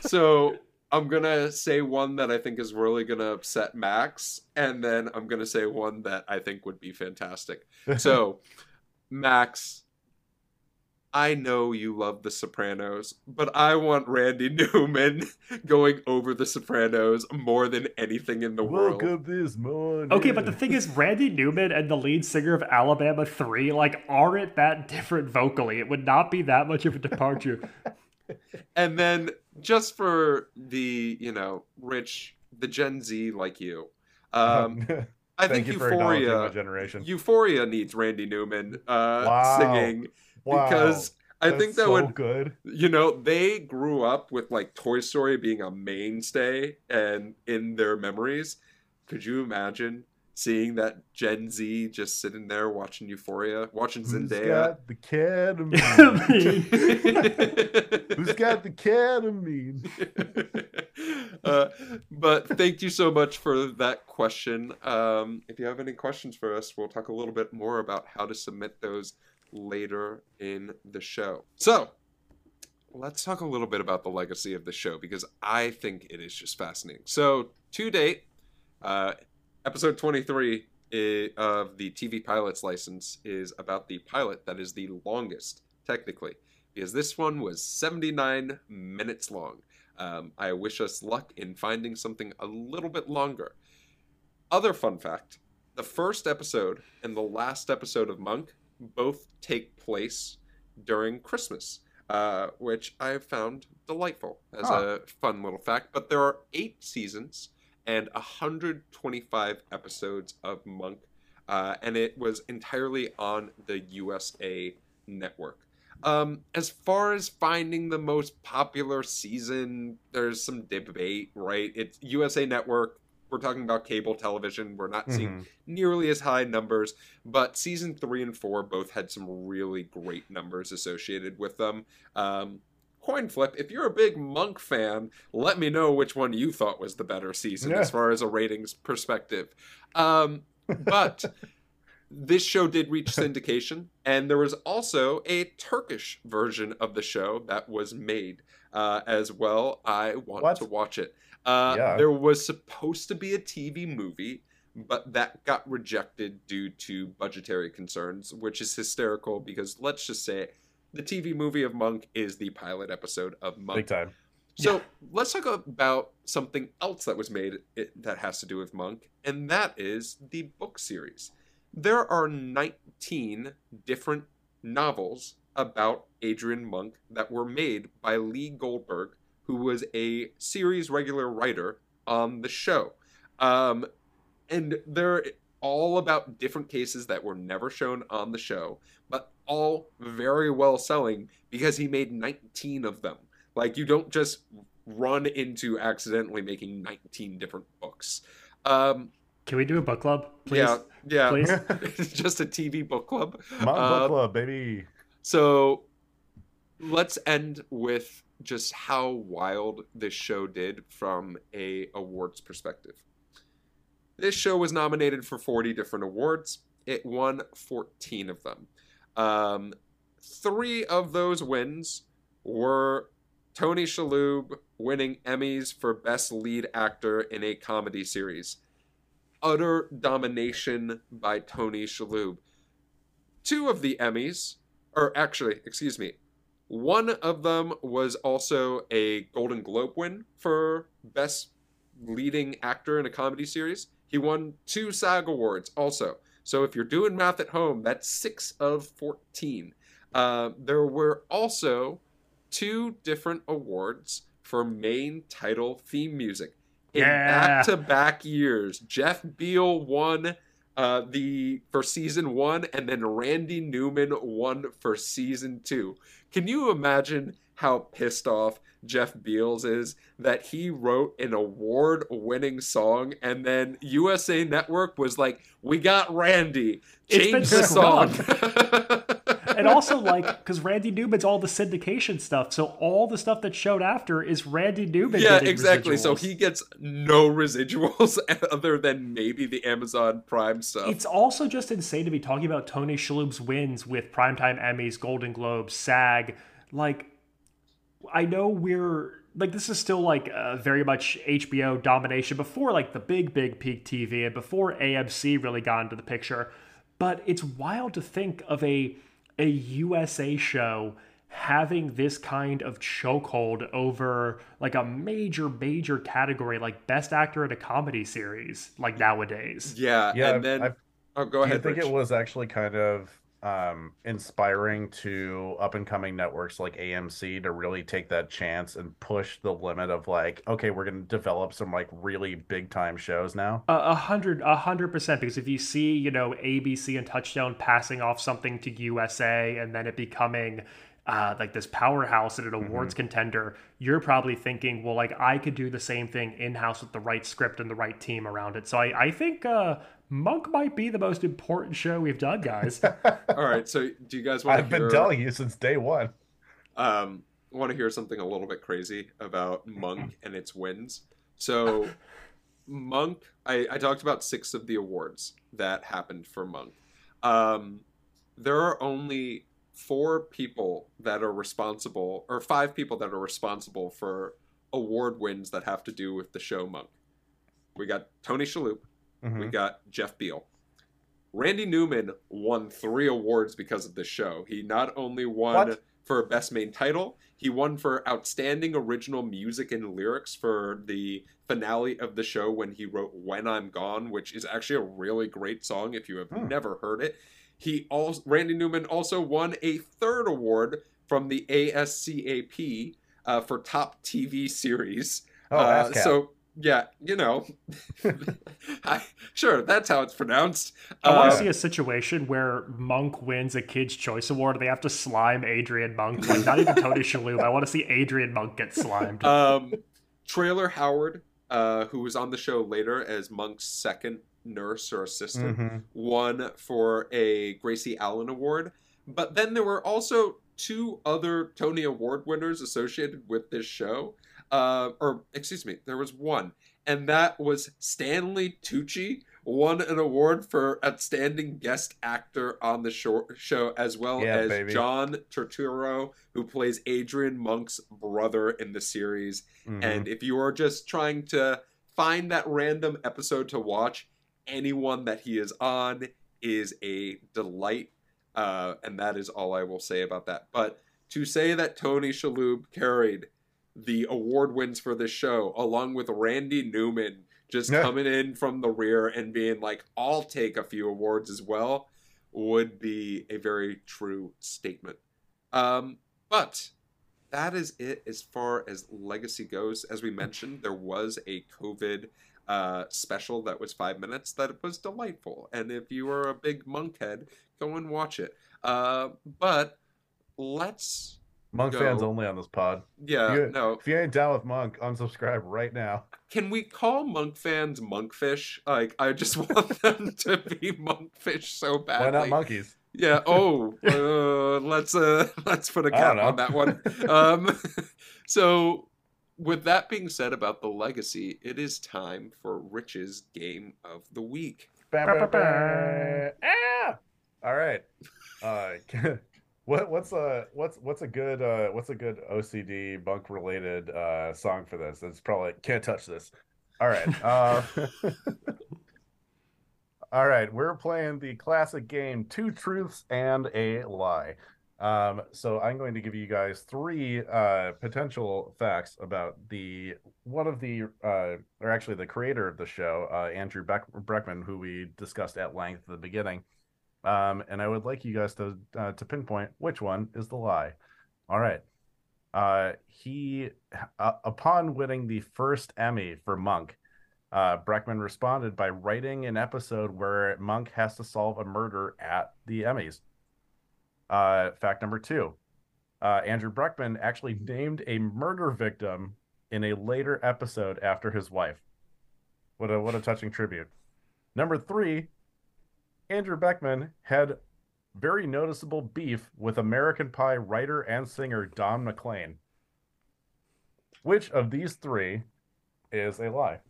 so I'm gonna say one that I think is really gonna upset Max, and then I'm gonna say one that I think would be fantastic. So, Max, I know you love The Sopranos, but I want Randy Newman going over The Sopranos more than anything in the Woke world. up this morning. Okay, but the thing is, Randy Newman and the lead singer of Alabama 3, like, aren't that different vocally. It would not be that much of a departure. And then just for the, you know, rich, the Gen Z like you, um, I thank think you for acknowledging my Euphoria, generation. Euphoria needs Randy Newman uh, Wow. singing Wow, because I that's think that so would good. you know they grew up with like toy story being a mainstay and in their memories could you imagine seeing that gen z just sitting there watching euphoria watching Who's zendaya got the ketamine? Who's got the ketamine? uh, but thank you so much for that question. Um, if you have any questions for us, we'll talk a little bit more about how to submit those later in the show. So, let's talk a little bit about the legacy of the show because I think it is just fascinating. So, to date, uh, episode 23 i- of the TV pilot's license is about the pilot that is the longest, technically, because this one was 79 minutes long. Um, I wish us luck in finding something a little bit longer. Other fun fact the first episode and the last episode of Monk both take place during Christmas, uh, which I have found delightful as a fun little fact. But there are eight seasons and 125 episodes of Monk, uh, and it was entirely on the USA network. Um, as far as finding the most popular season, there's some debate, right? It's USA Network. We're talking about cable television. We're not seeing Mhm. nearly as high numbers, but season three and four both had some really great numbers associated with them. Um, coin flip, if you're a big Monk fan, let me know which one you thought was the better season Yeah. as far as a ratings perspective. Um, but this show did reach syndication, and there was also a Turkish version of the show that was made uh, as well. I want What? to watch it. Uh, Yeah. There was supposed to be a TV movie, but that got rejected due to budgetary concerns, which is hysterical because let's just say the TV movie of Monk is the pilot episode of Monk. Big time. So let's talk about something else that was made that has to do with Monk, and that is the book series. There are 19 different novels about Adrian Monk that were made by Lee Goldberg, who was a series regular writer on the show. Um, and they're all about different cases that were never shown on the show, but all very well selling because he made 19 of them. Like you don't just run into accidentally making 19 different books. Um, Can we do a book club, please? yeah, yeah. Please? Just a TV book club. Monk Uh, Book Club, baby. So let's end with just how wild this show did from a awards perspective. This show was nominated for 40 different awards. It won 14 of them. Um, three of those wins were Tony Shalhoub winning Emmys for Best Lead Actor in a Comedy Series. Utter domination by Tony Shalhoub. Two of the Emmys, or actually, excuse me, one of them was also a Golden Globe win for Best Leading Actor in a Comedy Series. He won two SAG Awards also. So if you're doing math at home, that's six of 14. Uh, there were also two different awards for main title theme music in back to back years. Jeff Beal won uh, the for season one, and then Randy Newman won for season two. Can you imagine how pissed off Jeff Beals is that he wrote an award winning song and then USA Network was like, We got Randy. Change the song. and also like because Randy Newman's all the syndication stuff, so all the stuff that showed after is Randy Newman. yeah, exactly. So he gets no residuals other than maybe the Amazon Prime stuff. It's also just insane to be talking about Tony Shalhoub's wins with primetime Emmys, Golden Globes, SAG. Like, I know we're like this is still like uh, very much HBO domination before like the big big peak TV and before AMC really got into the picture. But it's wild to think of a a USA show having this kind of chokehold over like a major major category like best actor in a comedy series like nowadays. yeah, Yeah, and then I've- oh, go Do ahead. you think Rich. it was actually kind of um, inspiring to up and coming networks like AMC to really take that chance and push the limit of like, okay, we're going to develop some like really big time shows now? A hundred, a hundred percent. Because if you see, you know, ABC and Touchstone passing off something to USA and then it becoming uh, like this powerhouse and an awards contender, you're probably thinking, well, like I could do the same thing in house with the right script and the right team around it. So I, I think uh, Monk might be the most important show we've done, guys. All right, so do you guys want to I've hear? been telling you since day one. um, want to hear something a little bit crazy about Monk and its wins. So, Monk, I, I talked about six of the awards that happened for Monk. Um, there are only four people that are responsible, or five people that are responsible for award wins that have to do with the show Monk. We got Tony Shalhoub, Mhm. we got Jeff Beal. Randy Newman won three awards because of this show. He not only won What? for Best Main Title, he won for Outstanding Original Music and Lyrics for the finale of the show when he wrote When I'm Gone, which is actually a really great song if you have Hmm. never heard it. He also Randy Newman also won a third award from the ASCAP uh, for top TV series. Oh, Uh, so yeah, you know, I, sure that's how it's pronounced. I want Uh, to see a situation where Monk wins a Kids' Choice Award they have to slime Adrian Monk. Like, not even Tony Shalhoub. I want to see Adrian Monk get slimed. um, Traylor Howard, uh, who was on the show later as Monk's second nurse or assistant, Mhm. won for a Gracie Allen Award. But then there were also two other Tony Award winners associated with this show. Uh, or, excuse me, there was one. And that was Stanley Tucci won an award for Outstanding Guest Actor on the show, show as well Yeah, as baby. John Turturro, who plays Adrian Monk's brother in the series. Mhm. And if you are just trying to find that random episode to watch, anyone that he is on is a delight. Uh, and that is all I will say about that. But to say that Tony Shalhoub carried the award wins for this show, along with Randy Newman just Yeah. coming in from the rear and being like, I'll take a few awards as well, would be a very true statement. Um, but that is it as far as legacy goes. As we mentioned, there was a COVID uh, special that was five minutes that was delightful. And if you are a big monkhead, go and watch it. Uh, but let's, Monk Go. fans only on this pod. yeah, You- no. If you ain't down with Monk, unsubscribe right now. Can we call monk fans monkfish? Like, I just want them to be monkfish so badly. Why not monkeys? Yeah. Oh, uh, let's uh, let's put a cap on that one. Um, so, with that being said about the legacy, it is time for Rich's game of the week. Ba, ba, ba. Ah! All right. Uh, What what's a what's what's a good uh what's a good OCD bunk related uh song for this? It's probably can't touch this. All right. Uh All right, we're playing the classic game Two Truths and a Lie. Um, so I'm going to give you guys three uh, potential facts about the one of the uh, or actually the creator of the show, uh, Andrew Beck- Breckman, who we discussed at length at the beginning. Um, and I would like you guys to uh, to pinpoint which one is the lie. All right. Uh, he uh, upon winning the first Emmy for Monk, uh, Breckman responded by writing an episode where Monk has to solve a murder at the Emmys. Uh, fact number two uh, Andrew Breckman actually named a murder victim in a later episode after his wife. What a, what a touching tribute. Number three, Andrew Breckman had very noticeable beef with American Pie writer and singer Don McLean. Which of these three is a lie?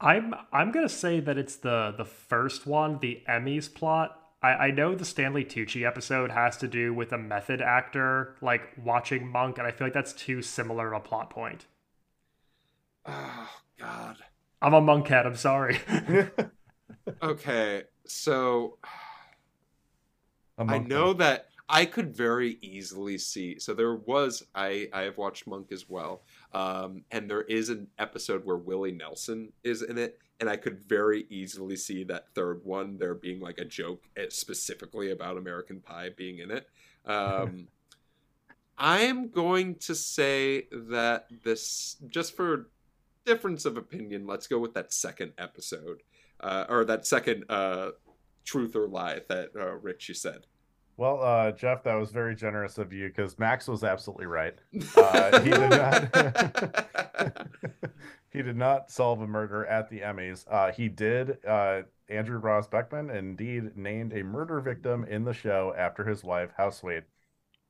I'm I'm gonna say that it's the the first one, the Emmys plot. I, I know the Stanley Tucci episode has to do with a method actor like watching Monk, and I feel like that's too similar a plot point. Oh God. I'm a monkhead. I'm sorry. Okay, so I know that I could very easily see. So there was I I have watched Monk as well, um, and there is an episode where Willie Nelson is in it, and I could very easily see that third one there being like a joke eh, specifically about American Pie being in it. Um, I'm going to say that this just for difference of opinion, let's go with that second episode, uh, or that second uh, truth or lie that uh, Rich you said. Well, uh, Jeff, that was very generous of you because Max was absolutely right. Uh, he did not. he did not solve a murder at the Emmys. Uh, he did. Uh, Andrew Ross Beckman indeed named a murder victim in the show after his wife. How sweet!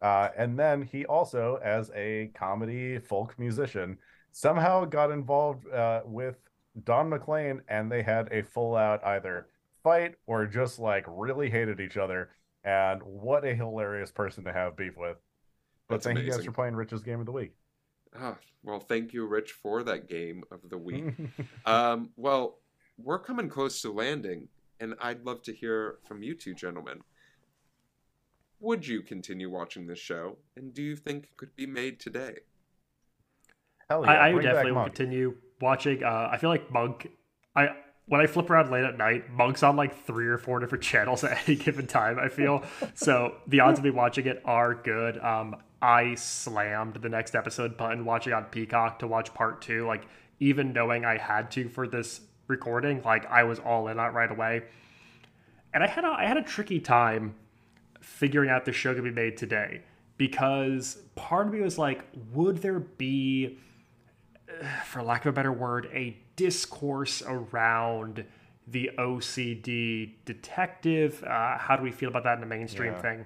Uh, and then he also, as a comedy folk musician, somehow got involved uh, with Don McLean, and they had a full-out either fight or just like really hated each other. And what a hilarious person to have beef with. But That's thank you guys for playing Rich's game of the week. Ah, well, thank you, Rich, for that game of the week. um, well, we're coming close to landing, and I'd love to hear from you two gentlemen. Would you continue watching this show, and do you think it could be made today? Hell yeah! I, I bring definitely will continue watching. Uh, I feel like Monk. I when I flip around late at night, Monk's on like three or four different channels at any given time. I feel so. The odds of me watching it are good. Um, I slammed the next episode button watching on Peacock to watch part two. Like even knowing I had to for this recording, like I was all in on it right away. And I had a I had a tricky time figuring out the show could be made today because part of me was like, would there be for lack of a better word, a discourse around the OCD detective. Uh, how do we feel about that in the mainstream Yeah. thing?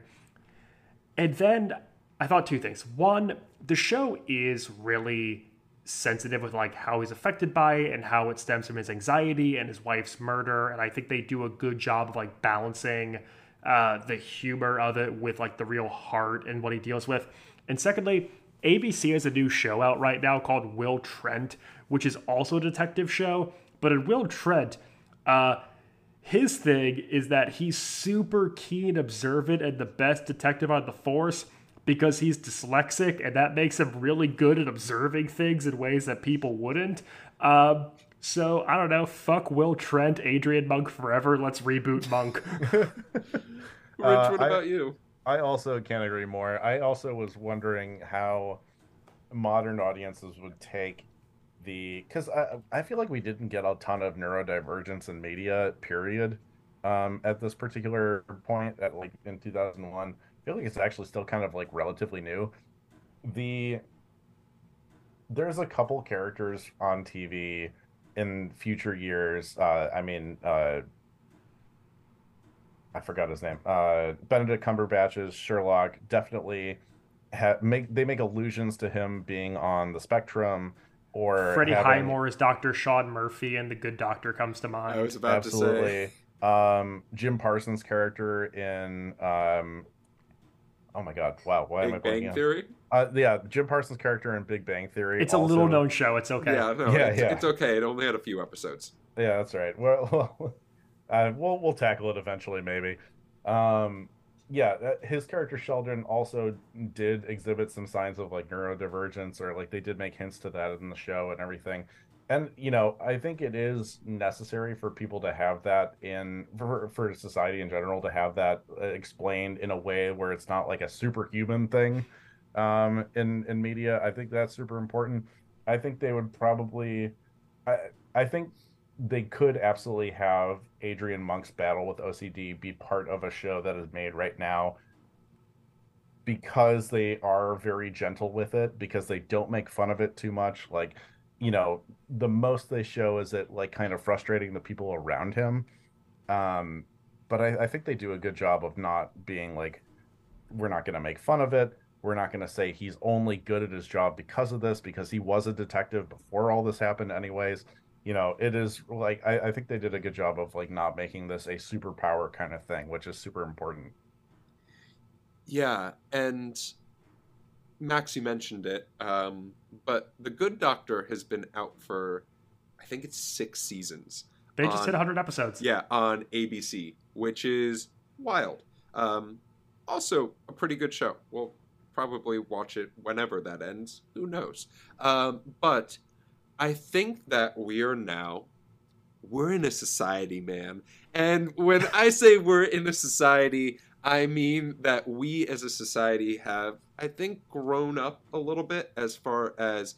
And then I thought two things. One, the show is really sensitive with like how he's affected by it and how it stems from his anxiety and his wife's murder and i think they do a good job of like balancing uh, the humor of it with like the real heart and what he deals with and secondly abc has a new show out right now called will trent which is also a detective show but in will trent uh, his thing is that he's super keen, observant, and the best detective on the force because he's dyslexic, and that makes him really good at observing things in ways that people wouldn't. Um, so I don't know. Fuck Will Trent, Adrian Monk forever. Let's reboot Monk. Rich, Uh, what I- about you? I also can't agree more. I also was wondering how modern audiences would take the because I I feel like we didn't get a ton of neurodivergence in media period um, at this particular point at like in 2001. I feel like it's actually still kind of like relatively new. The there's a couple characters on TV in future years. Uh, I mean, uh, I forgot his name. Uh, Benedict Cumberbatch's Sherlock definitely ha- make they make allusions to him being on the spectrum or Freddie having- Highmore is Dr. Sean Murphy, and The Good Doctor comes to mind. I was about to say. Absolutely. Um, Jim Parsons' character in um, oh my god, wow, why am I Big blanking Bang on- Theory. Uh, yeah, Jim Parsons' character in Big Bang Theory. It's a also- little known show. It's okay. Yeah, no, Yeah, it's, yeah. it's okay. It only had a few episodes. Yeah, that's right. Well, uh, we'll we'll tackle it eventually, maybe. Um, yeah, uh, his character Sheldon also did exhibit some signs of like neurodivergence, or like they did make hints to that in the show and everything. And you know, I think it is necessary for people to have that in for for society in general to have that uh, explained in a way where it's not like a superhuman thing um, in in media. I think that's super important. I think they would probably. I I think they could absolutely have Adrian Monk's battle with OCD be part of a show that is made right now because they are very gentle with it because they don't make fun of it too much. Like you know the most they show is it like kind of frustrating the people around him. Um but I, I think they do a good job of not being like we're not going to make fun of it. We're not going to say he's only good at his job because of this because he was a detective before all this happened anyways you know it is like I, I think they did a good job of like not making this a superpower kind of thing which is super important Yeah, and Max, you mentioned it, um, but The Good Doctor has been out for, I think it's six seasons. They just on- hit 100 episodes. Yeah, on ABC, which is wild. Um, also, a pretty good show. We'll probably watch it whenever that ends. Who knows? Um, but I think that we are now. We're in a society, man. And when I say we're in a society, I mean that we as a society have, I think, grown up a little bit as far as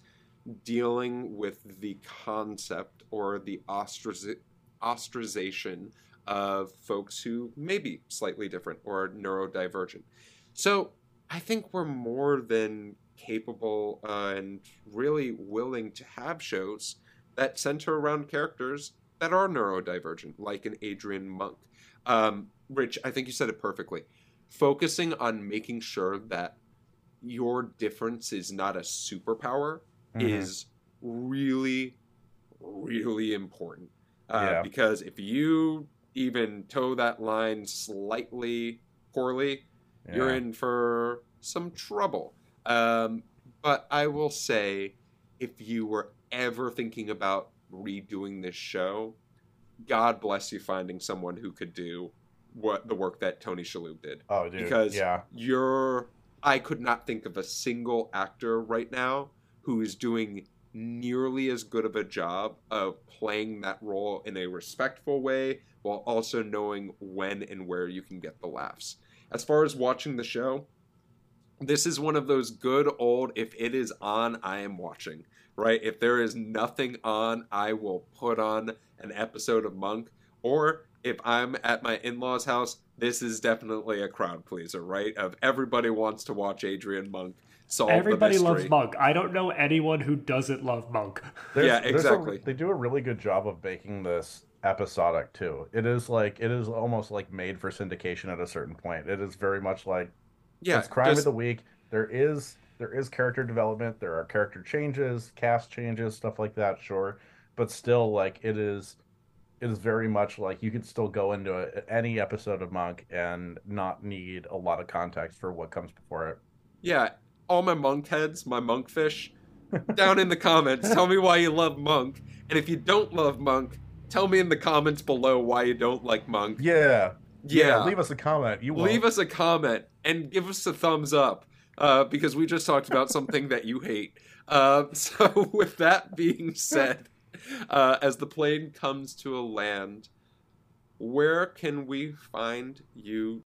dealing with the concept or the ostraci- ostracization of folks who may be slightly different or neurodivergent. So I think we're more than capable uh, and really willing to have shows that center around characters that are neurodivergent, like an Adrian Monk. Um, Rich, I think you said it perfectly. Focusing on making sure that your difference is not a superpower Mhm. is really, really important. Uh, Yeah. Because if you even toe that line slightly poorly, you're in for some trouble. Um, but I will say, if you were ever thinking about redoing this show, God bless you finding someone who could do what the work that Tony Shalhoub did oh dude because yeah you're I could not think of a single actor right now who is doing nearly as good of a job of playing that role in a respectful way while also knowing when and where you can get the laughs. As far as watching the show, this is one of those good old if it is on, I am watching, right? If there is nothing on, I will put on an episode of Monk or if I'm at my in-laws house, this is definitely a crowd pleaser, right? Of everybody wants to watch Adrian Monk solve Everybody the loves. Monk. I don't know anyone who doesn't love Monk. There's- Yeah, there's a- exactly. they do a really good job of making this episodic too. It is like it is almost like made for syndication at a certain point. It is very much like Yeah, it's crime just- of the week. There is there is character development. There are character changes, cast changes, stuff like that. Sure, but still, like it is, it is very much like you could still go into a, any episode of Monk and not need a lot of context for what comes before it. Yeah, all my monk heads, my monk fish, down in the comments, tell me why you love monk. And if you don't love monk, tell me in the comments below why you don't like monk. Yeah, Yeah, Leave us a comment. You leave won't. us a comment and give us a thumbs up uh, because we just talked about something that you hate. Uh, so, with that being said, uh, as the plane comes to a land, where can we find you